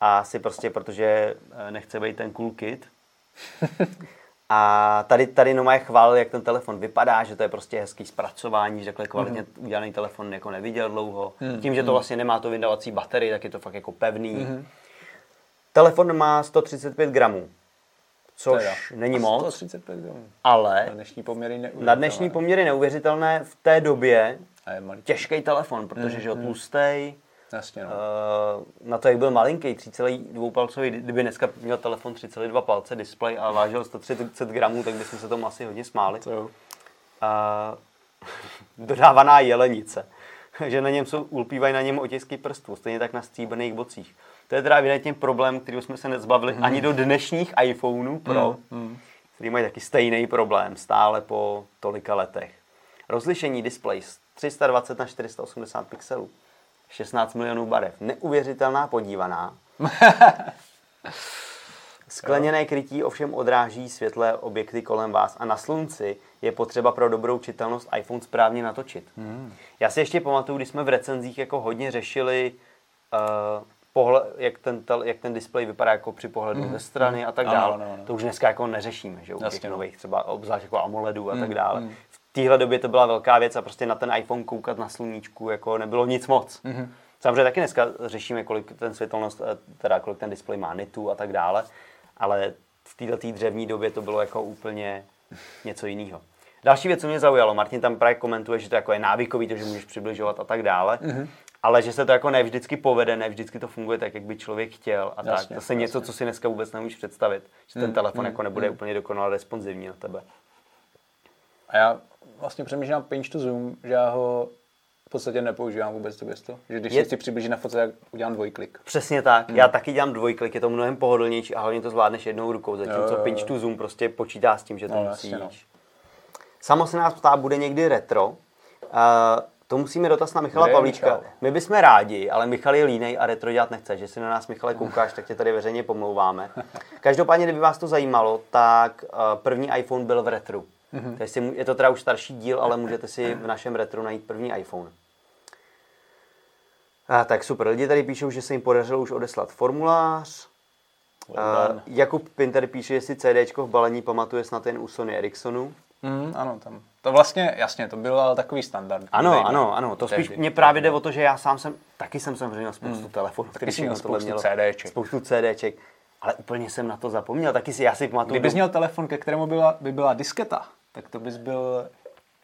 A si prostě, protože eh, nechce být ten cool kid. A tady, tady Noma chválil, jak ten telefon vypadá, že to je prostě hezký zpracování, že takhle kvalitně mm-hmm. udělaný telefon jako neviděl dlouho. Mm-hmm. Tím, že to vlastně nemá to vydavací baterii, tak je to fakt jako pevný. Mm-hmm. Telefon má 135 gramů což teda. není moc. 135 gramů. Ale na dnešní poměry neuvěřitelné. Na dnešní poměry neuvěřitelné v té době těžký telefon, protože mm, že mm. tlustej, Jasně, no. uh, na to, jak byl malinký, 3,2 palcový, kdyby dneska měl telefon 3,2 palce, display a vážil 130 gramů, tak bychom se tomu asi hodně smáli. To jo. Uh, dodávaná jelenice. že na něm jsou, ulpívají na něm otisky prstů, stejně tak na stříbrných bocích. To je teda evidentně problém, který jsme se nezbavili mm. ani do dnešních iPhoneů Pro. Mm. který mají taky stejný problém stále po tolika letech. Rozlišení display 320 na 480 pixelů. 16 milionů barev. Neuvěřitelná podívaná. Skleněné krytí ovšem odráží světlé objekty kolem vás a na slunci je potřeba pro dobrou čitelnost iPhone správně natočit. Hmm. Já si ještě pamatuju, když jsme v recenzích jako hodně řešili uh, pohled, jak, ten, jak ten displej vypadá jako při pohledu mm. ze strany a tak dále. No, no, no. To už dneska jako neřešíme, že u těch no. nových třeba obzvlášť jako AMOLEDů a mm. tak dále. Mm. V téhle době to byla velká věc a prostě na ten iPhone koukat na sluníčku jako nebylo nic moc. Mm. Samozřejmě taky dneska řešíme, kolik ten světelnost, eh, teda kolik ten displej má nitů a tak dále, ale v této dřevní době to bylo jako úplně něco jiného. Další věc, co mě zaujalo, Martin tam právě komentuje, že to jako je návykový, to, že můžeš přibližovat a tak dále. Mm-hmm ale že se to jako nevždycky povede, nevždycky to funguje tak, jak by člověk chtěl a jasně, tak. Zase jasně. něco, co si dneska vůbec nemůžeš představit, že ten mm, telefon mm, jako nebude mm. úplně dokonale responsivní na tebe. A já vlastně přemýšlím pinch to zoom, že já ho v podstatě nepoužívám vůbec to gesto. Že když je... si chci přiblížit na fotce, tak udělám dvojklik. Přesně tak. Hmm. Já taky dělám dvojklik, je to mnohem pohodlnější a hlavně to zvládneš jednou rukou, zatímco pinch to zoom prostě počítá s tím, že to no, musíš. Jasně, no. Samo se nás ptá, bude někdy retro. Uh, to musíme dotaz na Michala Kde Pavlíčka. Michal? My bychom rádi, ale Michal je línej a retro dělat nechce, že si na nás Michale koukáš, tak tě tady veřejně pomlouváme. Každopádně, kdyby vás to zajímalo, tak uh, první iPhone byl v retru. Mm-hmm. Takže je to teda už starší díl, ale můžete si v našem retru najít první iPhone. A, tak super, lidi tady píšou, že se jim podařilo už odeslat formulář. Well uh, Jakub Pinter píše, že si CD v balení pamatuje snad jen u Sony Ericssonu. Mm, ano, tam. To vlastně, jasně, to byl ale takový standard. Ano, ano, ano. To spíš mě právě jde o to, že já sám jsem, taky jsem samozřejmě měl spoustu mm. telefonů, který jsem měl spoustu mělo, CDček. Spoustu CDček. Ale úplně jsem na to zapomněl, taky si, já si pamatuju. Kdybys měl telefon, ke kterému byla, by byla disketa, tak to bys byl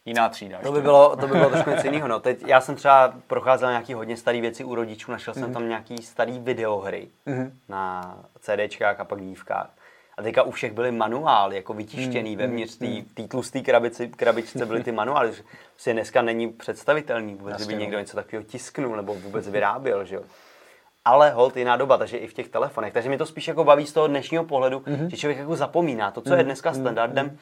jiná třída. To by, bylo, to by bylo trošku něco jiného. No. Teď já jsem třeba procházel nějaký hodně staré věci u rodičů, našel mm-hmm. jsem mhm. tam nějaký starý videohry mm-hmm. na CDčkách a pak dívkách. A teďka u všech byly manuály, jako vytištěný mm, vevnitř té mm. tlusté krabici, krabičce byly ty manuály. Si dneska není představitelný vůbec, kdyby někdo no. něco takového tisknul nebo vůbec vyráběl, že jo. Ale hold jiná doba, takže i v těch telefonech. Takže mi to spíš jako baví z toho dnešního pohledu, mm-hmm. že člověk jako zapomíná. To, co mm-hmm. je dneska mhm. standardem, mm-hmm.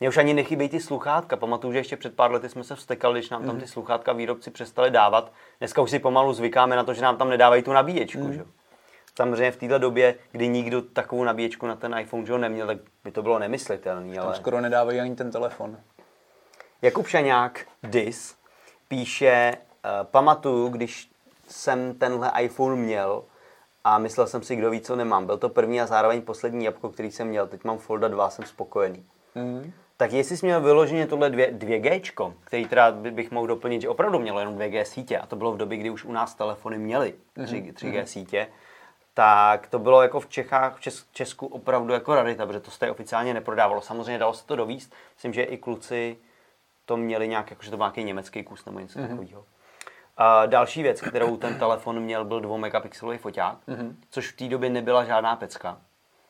Mně už ani nechybějí ty sluchátka. Pamatuju, že ještě před pár lety jsme se vstekali, když nám tam ty sluchátka výrobci přestali dávat. Dneska už si pomalu zvykáme na to, že nám tam nedávají tu nabíječku. Mm. Že? Samozřejmě v této době, kdy nikdo takovou nabíječku na ten iPhone že neměl, tak by to bylo nemyslitelné. Ale... skoro nedávají ani ten telefon. Jakub Šaňák, Dis, píše, uh, pamatuju, když jsem tenhle iPhone měl a myslel jsem si, kdo ví, co nemám. Byl to první a zároveň poslední jabko, který jsem měl. Teď mám Folda 2, jsem spokojený. Mm. Tak jestli jsi měl vyloženě tohle 2, 2G, který teda bych mohl doplnit, že opravdu mělo jenom 2G sítě, a to bylo v době, kdy už u nás telefony měly 3, 3G mm. sítě, tak to bylo jako v Čechách, v Čes- Česku opravdu jako rarita, protože to se oficiálně neprodávalo. Samozřejmě dalo se to dovíst, myslím, že i kluci to měli nějak, jakože to byl nějaký německý kus nebo něco mm-hmm. takového. A další věc, kterou ten telefon měl, byl 2 megapixelový foťák, mm-hmm. což v té době nebyla žádná pecka.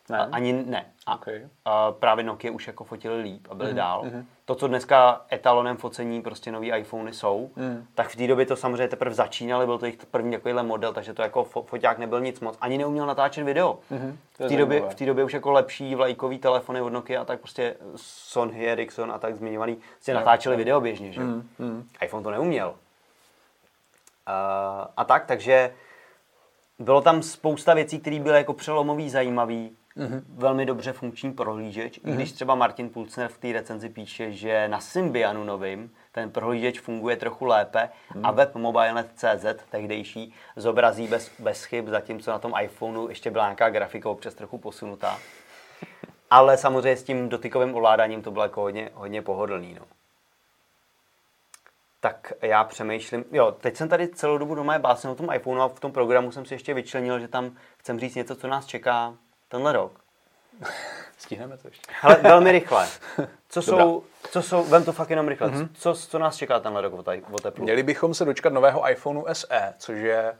Ne. A, ani ne. A, okay. a právě Nokia už jako fotili líp a byli mm-hmm. dál. Mm-hmm. To, co dneska etalonem focení prostě nový iPhony jsou, mm. tak v té době to samozřejmě teprve začínali, byl to jejich první takovýhle model, takže to jako foťák nebyl nic moc. Ani neuměl natáčet video. Mm-hmm. V té době, v době už jako lepší vlajkový telefony od Nokia a tak prostě Sony, Ericsson a tak zmiňovaný si natáčeli video běžně, že? Mm-hmm. iPhone to neuměl. Uh, a tak, takže bylo tam spousta věcí, které byly jako přelomový, zajímavý mm-hmm. velmi dobře funkční prohlížeč, mm-hmm. i když třeba Martin Pulcner v té recenzi píše, že na Symbianu novým ten prohlížeč funguje trochu lépe mm. a web mobile.cz, tehdejší, zobrazí bez, bez chyb, zatímco na tom iPhoneu ještě byla nějaká grafika občas trochu posunutá. Ale samozřejmě s tím dotykovým ovládáním to bylo jako hodně, hodně pohodlný. No. Tak já přemýšlím, jo, teď jsem tady celou dobu doma je básně o tom iPhoneu a v tom programu jsem si ještě vyčlenil, že tam chcem říct něco, co nás čeká tenhle rok. Stihneme to ještě. Ale velmi rychle. Co jsou, co jsou, vem to fakt jenom rychle, mm-hmm. co, co nás čeká tenhle rok o teplu? Měli bychom se dočkat nového iPhoneu SE, což je,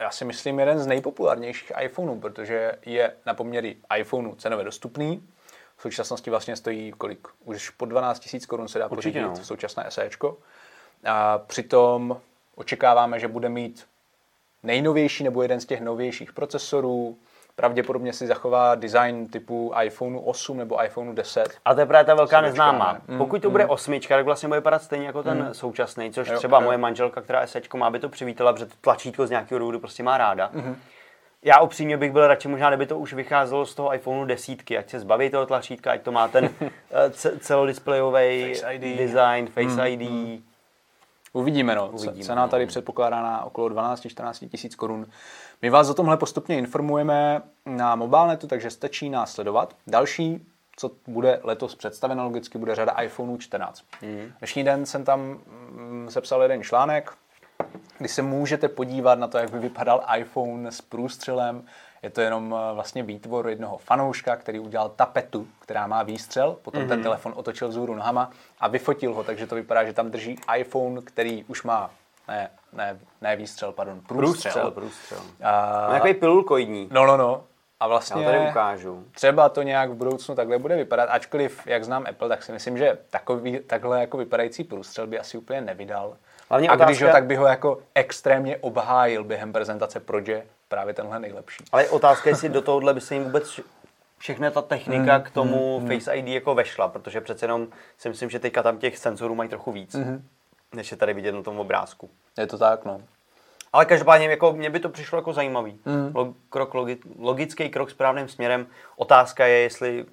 já si myslím, jeden z nejpopulárnějších iPhoneů, protože je na poměry iPhoneu cenově dostupný. V současnosti vlastně stojí kolik? Už po 12 000 korun se dá pořídit no. současné SEčko. A přitom očekáváme, že bude mít nejnovější nebo jeden z těch novějších procesorů, pravděpodobně si zachová design typu iPhone 8 nebo iPhone 10. A to je právě ta velká neznámá. Mm, Pokud to bude mm. osmička, tak vlastně bude vypadat stejně jako ten mm. současný, což jo, třeba jo. moje manželka, která SEčko má, by to přivítala, protože tlačítko z nějakého důvodu prostě má ráda. Mm. Já upřímně bych byl radši, možná kdyby to už vycházelo z toho iPhoneu desítky, ať se zbaví toho tlačítka, ať to má ten eh, celodisplejový design, Face mm, ID. Mm. Uvidíme, no. Uvidíme, Cena no. tady předpokládá na okolo 12-14 tisíc korun. My vás o tomhle postupně informujeme na mobilnetu, takže stačí nás sledovat. Další, co bude letos představeno logicky, bude řada iPhone 14. Mm. Dnešní den jsem tam mm, sepsal jeden článek, kdy se můžete podívat na to, jak by vypadal iPhone s průstřelem. Je to jenom eh, vlastně výtvor jednoho fanouška, který udělal tapetu, která má výstřel, potom mm-hmm. ten mhm. telefon otočil vzhůru nohama a vyfotil ho, takže to vypadá, že tam drží iPhone, který už má ne, ne, ne výstřel, pardon, průstřel. Průstřel, průstřel. A... Takový pilulkoidní. No, no, no. A vlastně Já tady ukážu. třeba to nějak v budoucnu takhle bude vypadat, ačkoliv, jak znám Apple, tak si myslím, že takový, takhle jako vypadající průstřel by asi úplně nevydal. Hlavně a otázka... když ho, tak by ho jako extrémně obhájil během prezentace Proč je právě tenhle nejlepší. Ale otázka, jestli do tohohle by se jim vůbec všechna ta technika mm, k tomu mm, Face ID jako vešla, protože přece jenom si myslím, že teďka tam těch senzorů mají trochu víc, mm. Než je tady vidět na tom obrázku. Je to tak, no. Ale každopádně jako, mně by to přišlo jako zajímavý. Mm. Log, krok, logi, logický krok správným směrem. Otázka je, jestli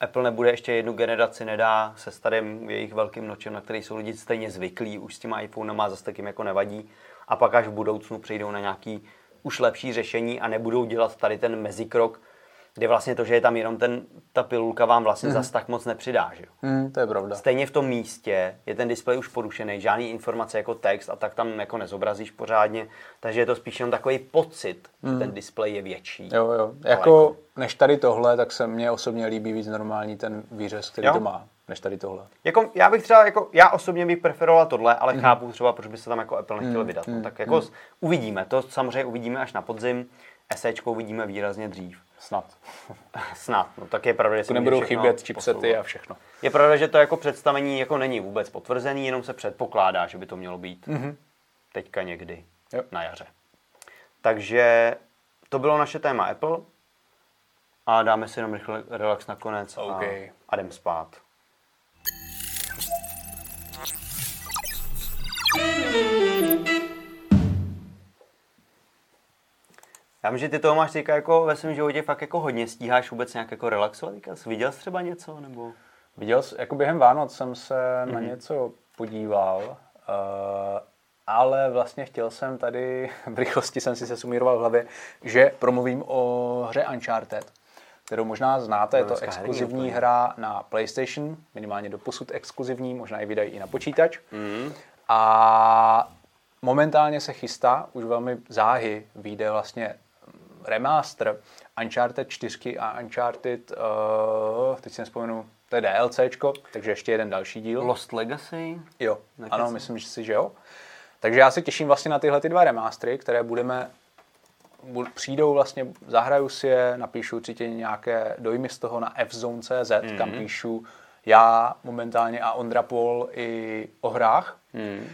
Apple nebude ještě jednu generaci, nedá se starým jejich velkým nočem, na který jsou lidi stejně zvyklí, už s těma iPhonema zase tak jim jako nevadí. A pak až v budoucnu přijdou na nějaký už lepší řešení a nebudou dělat tady ten mezikrok, kde vlastně to, že je tam jenom ten, ta pilulka vám vlastně mm. zas tak moc nepřidá, že Mm, to je pravda. Stejně v tom místě je ten displej už porušený, žádný informace jako text a tak tam jako nezobrazíš pořádně, takže je to spíš jenom takový pocit, mm. že ten displej je větší. Jo, jo. Jako, než tady tohle, tak se mně osobně líbí víc normální ten výřez, který jo? to má než tady tohle. Jako, já bych třeba, jako, já osobně bych preferoval tohle, ale mm. chápu třeba, proč by se tam jako Apple nechtěl mm. vydat. Mm. tak jako mm. uvidíme, to samozřejmě uvidíme až na podzim, SEčko uvidíme výrazně dřív. Snad. Snad, no tak je pravda, že se nebudou chybět chipsety a všechno. Je pravda, že to jako představení jako není vůbec potvrzený, jenom se předpokládá, že by to mělo být mm-hmm. teďka někdy jo. na jaře. Takže to bylo naše téma Apple a dáme si jenom rychle relax nakonec okay. a, a jdem spát. Já myslím, že ty toho máš teďka jako ve svém životě fakt jako hodně stíháš vůbec nějak jako relaxovat. Viděl jsi třeba něco? Nebo... Viděl jsi, jako během Vánoc jsem se mm-hmm. na mhm. něco podíval, uh, ale vlastně chtěl jsem tady, v rychlosti jsem si se sumíroval v hlavě, že promluvím o hře Uncharted, kterou možná znáte, je to exkluzivní hra na PlayStation, minimálně do posud exkluzivní, možná ji vydají i na počítač. Mm. A momentálně se chystá, už velmi záhy vyjde vlastně remaster Uncharted 4 a Uncharted, uh, teď si nespomenu, to je DLCčko, takže ještě jeden další díl. Lost Legacy? Jo, Nekec. ano, myslím že si, že jo. Takže já se těším vlastně na tyhle ty dva remastery, které budeme přijdou vlastně, zahraju si je, napíšu určitě nějaké dojmy z toho na fzone.cz, mm-hmm. kam píšu já momentálně a Ondra Pol i o hrách. Mm.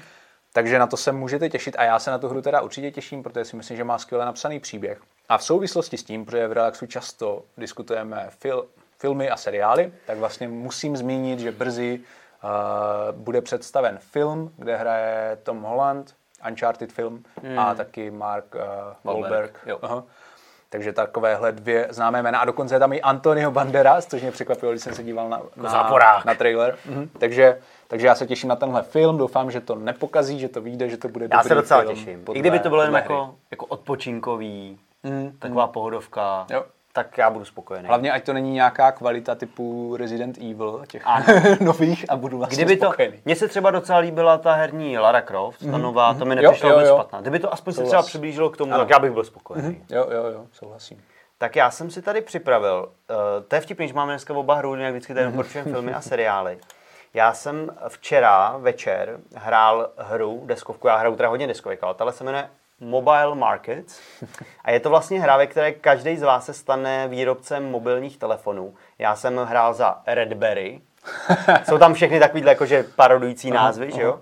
Takže na to se můžete těšit a já se na tu hru teda určitě těším, protože si myslím, že má skvěle napsaný příběh. A v souvislosti s tím, protože v Relaxu často diskutujeme fil, filmy a seriály, tak vlastně musím zmínit, že brzy uh, bude představen film, kde hraje Tom Holland, Uncharted film, hmm. a taky Mark uh, Wahlberg. Uh-huh. Takže takovéhle dvě známé jména. A dokonce je tam i Antonio Banderas, což mě překvapilo, když jsem se díval na, na, na trailer. Mhm. Takže, takže já se těším na tenhle film. Doufám, že to nepokazí, že to vyjde, že to bude já dobrý Já se docela film těším. I kdyby to bylo jenom jako, jako odpočinkový, mm, taková mm. pohodovka. Jo tak já budu spokojený. Hlavně, ať to není nějaká kvalita typu Resident Evil, těch nových a budu vlastně Kdyby spokojený. Mně se třeba docela líbila ta herní Lara Croft, ta mm nová, to mi nepřišlo vůbec špatná. Kdyby to aspoň se třeba přiblížilo k tomu, ano. tak já bych byl spokojený. Mm-hmm. Jo, jo, jo, souhlasím. Tak já jsem si tady připravil, uh, to je vtipný, že máme dneska oba hru, jak vždycky tady mhm. doporučujeme filmy a seriály. Já jsem včera večer hrál hru, deskovku, já hraju teda hodně deskovek, ale tahle se jmenuje Mobile Markets. A je to vlastně hra, ve které každý z vás se stane výrobcem mobilních telefonů. Já jsem hrál za Redberry. Jsou tam všechny takovýhle jakože parodující názvy, aha, že jo?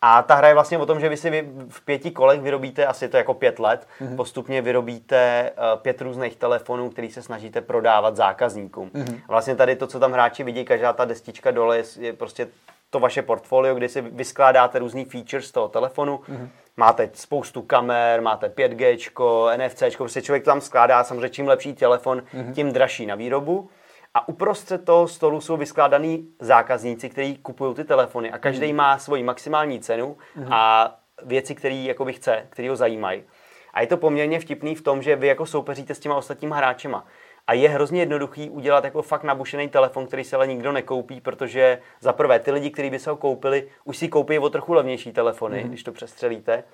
A ta hra je vlastně o tom, že vy si vy v pěti kolech vyrobíte, asi to jako pět let, mm-hmm. postupně vyrobíte uh, pět různých telefonů, který se snažíte prodávat zákazníkům. Mm-hmm. A vlastně tady to, co tam hráči vidí, každá ta destička dole je, je prostě to vaše portfolio, kdy si vyskládáte různý features z toho telefonu. Mm-hmm. Máte spoustu kamer, máte 5G, NFC, prostě člověk tam skládá, samozřejmě čím lepší telefon, mm-hmm. tím dražší na výrobu. A uprostřed toho stolu jsou vyskládaný zákazníci, kteří kupují ty telefony a každý mm. má svoji maximální cenu mm. a věci, které jakoby chce, které ho zajímají. A je to poměrně vtipný v tom, že vy jako soupeříte s těma ostatníma hráčema. A je hrozně jednoduchý udělat jako fakt nabušený telefon, který se ale nikdo nekoupí, protože za prvé ty lidi, kteří by se ho koupili, už si koupí o trochu levnější telefony, mm. když to přestřelíte.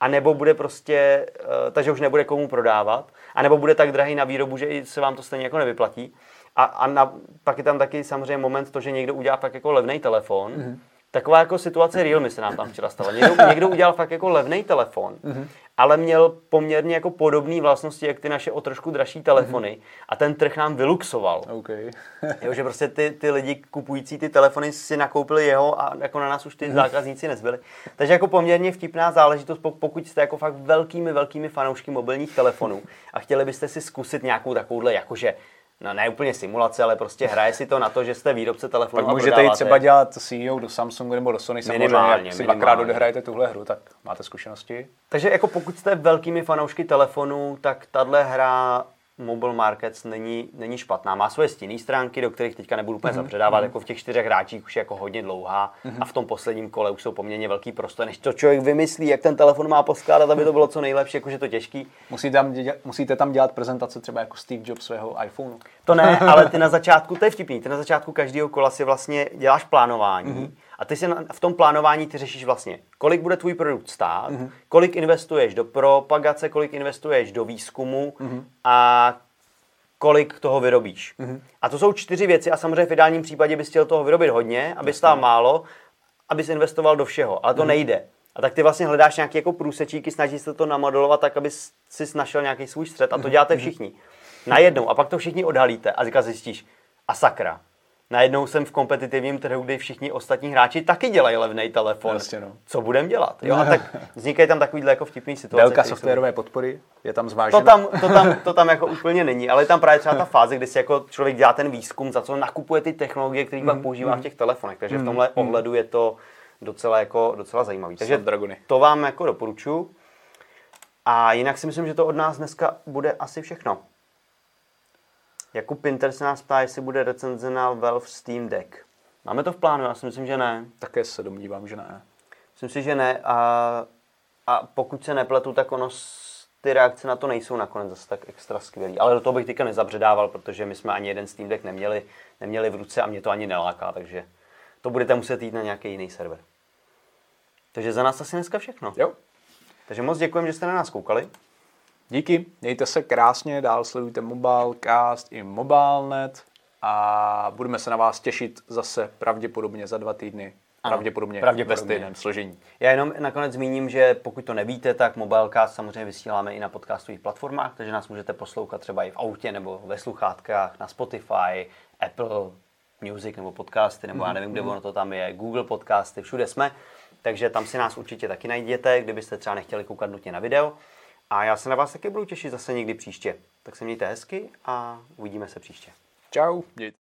A nebo bude prostě, uh, takže už nebude komu prodávat, a nebo bude tak drahý na výrobu, že se vám to stejně jako nevyplatí. A, a na, pak je tam taky samozřejmě moment to, že někdo udělá fakt jako levný telefon. Mm-hmm. Taková jako situace Realme se nám tam včera stala. Někdo, někdo udělal fakt jako levný telefon, mm-hmm. Ale měl poměrně jako podobné vlastnosti, jak ty naše o trošku dražší telefony mm-hmm. a ten trh nám vyluxoval. Okay. jo, že prostě ty, ty lidi kupující ty telefony si nakoupili jeho a jako na nás už ty zákazníci nezbyli. Takže jako poměrně vtipná záležitost, pokud jste jako fakt velkými, velkými fanoušky mobilních telefonů a chtěli byste si zkusit nějakou takovouhle jakože no ne úplně simulace, ale prostě hraje si to na to, že jste výrobce telefonu. Tak můžete jít třeba dělat CEO do Samsungu nebo do Sony minimálně, jak si dvakrát odehrajete tuhle hru, tak máte zkušenosti. Takže jako pokud jste velkými fanoušky telefonu, tak tahle hra Mobile Markets není, není špatná. Má svoje stinné stránky, do kterých teďka nebudu úplně mm-hmm. zapředávat, mm-hmm. jako v těch čtyřech hráčích už je jako hodně dlouhá mm-hmm. a v tom posledním kole už jsou poměrně velký prostor, než to člověk vymyslí, jak ten telefon má poskládat, aby to bylo co nejlepší, jakože to těžký. Musíte tam, dělat, musíte tam dělat prezentace třeba jako Steve Jobs svého iPhoneu. To ne, ale ty na začátku, to je vtipný, ty na začátku každého kola si vlastně děláš plánování. Mm-hmm a ty si v tom plánování ty řešíš vlastně, kolik bude tvůj produkt stát, mm-hmm. kolik investuješ do propagace, kolik investuješ do výzkumu mm-hmm. a kolik toho vyrobíš. Mm-hmm. A to jsou čtyři věci a samozřejmě v ideálním případě bys chtěl toho vyrobit hodně, aby stál málo, abys investoval do všeho, ale to mm-hmm. nejde. A tak ty vlastně hledáš nějaké jako průsečíky, snažíš se to namodelovat tak, aby si našel nějaký svůj střed a to mhm. děláte mhm. všichni. Najednou. A pak to všichni odhalíte a zjistíš, a sakra, najednou jsem v kompetitivním trhu, kdy všichni ostatní hráči taky dělají levný telefon. Jasně, no. Co budeme dělat? Jo, a tak vznikají tam takovýhle jako vtipný situace. Délka softwarové jsou... podpory je tam zvážená. To tam, to, tam, to tam jako úplně není, ale je tam právě třeba ta fáze, kdy si jako člověk dělá ten výzkum, za co nakupuje ty technologie, které pak mm, používá v mm. těch telefonech. Takže v mm, tomhle ohledu je to docela, jako, docela zajímavý. Takže dragony. to vám jako doporučuji. A jinak si myslím, že to od nás dneska bude asi všechno. Jakub Pinter se nás ptá, jestli bude recenze na Valve Steam Deck. Máme to v plánu? Já si myslím, že ne. Také se domnívám, že ne. Myslím si, že ne. A, a pokud se nepletu, tak ono ty reakce na to nejsou nakonec zase tak extra skvělý. Ale do toho bych teďka nezabředával, protože my jsme ani jeden Steam Deck neměli, neměli v ruce a mě to ani neláká, takže to budete muset jít na nějaký jiný server. Takže za nás asi dneska všechno. Jo. Takže moc děkujeme, že jste na nás koukali. Díky, mějte se krásně, dál sledujte Mobilecast i MobileNet a budeme se na vás těšit zase pravděpodobně za dva týdny. Ano, pravděpodobně, pravděpodobně ve stejném složení. Já jenom nakonec zmíním, že pokud to nevíte, tak Mobilecast samozřejmě vysíláme i na podcastových platformách, takže nás můžete poslouchat třeba i v autě nebo ve sluchátkách, na Spotify, Apple Music nebo podcasty, nebo já nevím, kde mhm. ono to tam je, Google podcasty, všude jsme. Takže tam si nás určitě taky najděte, kdybyste třeba nechtěli koukat nutně na video. A já se na vás taky budu těšit zase někdy příště. Tak se mějte hezky a uvidíme se příště. Čau. Mějte.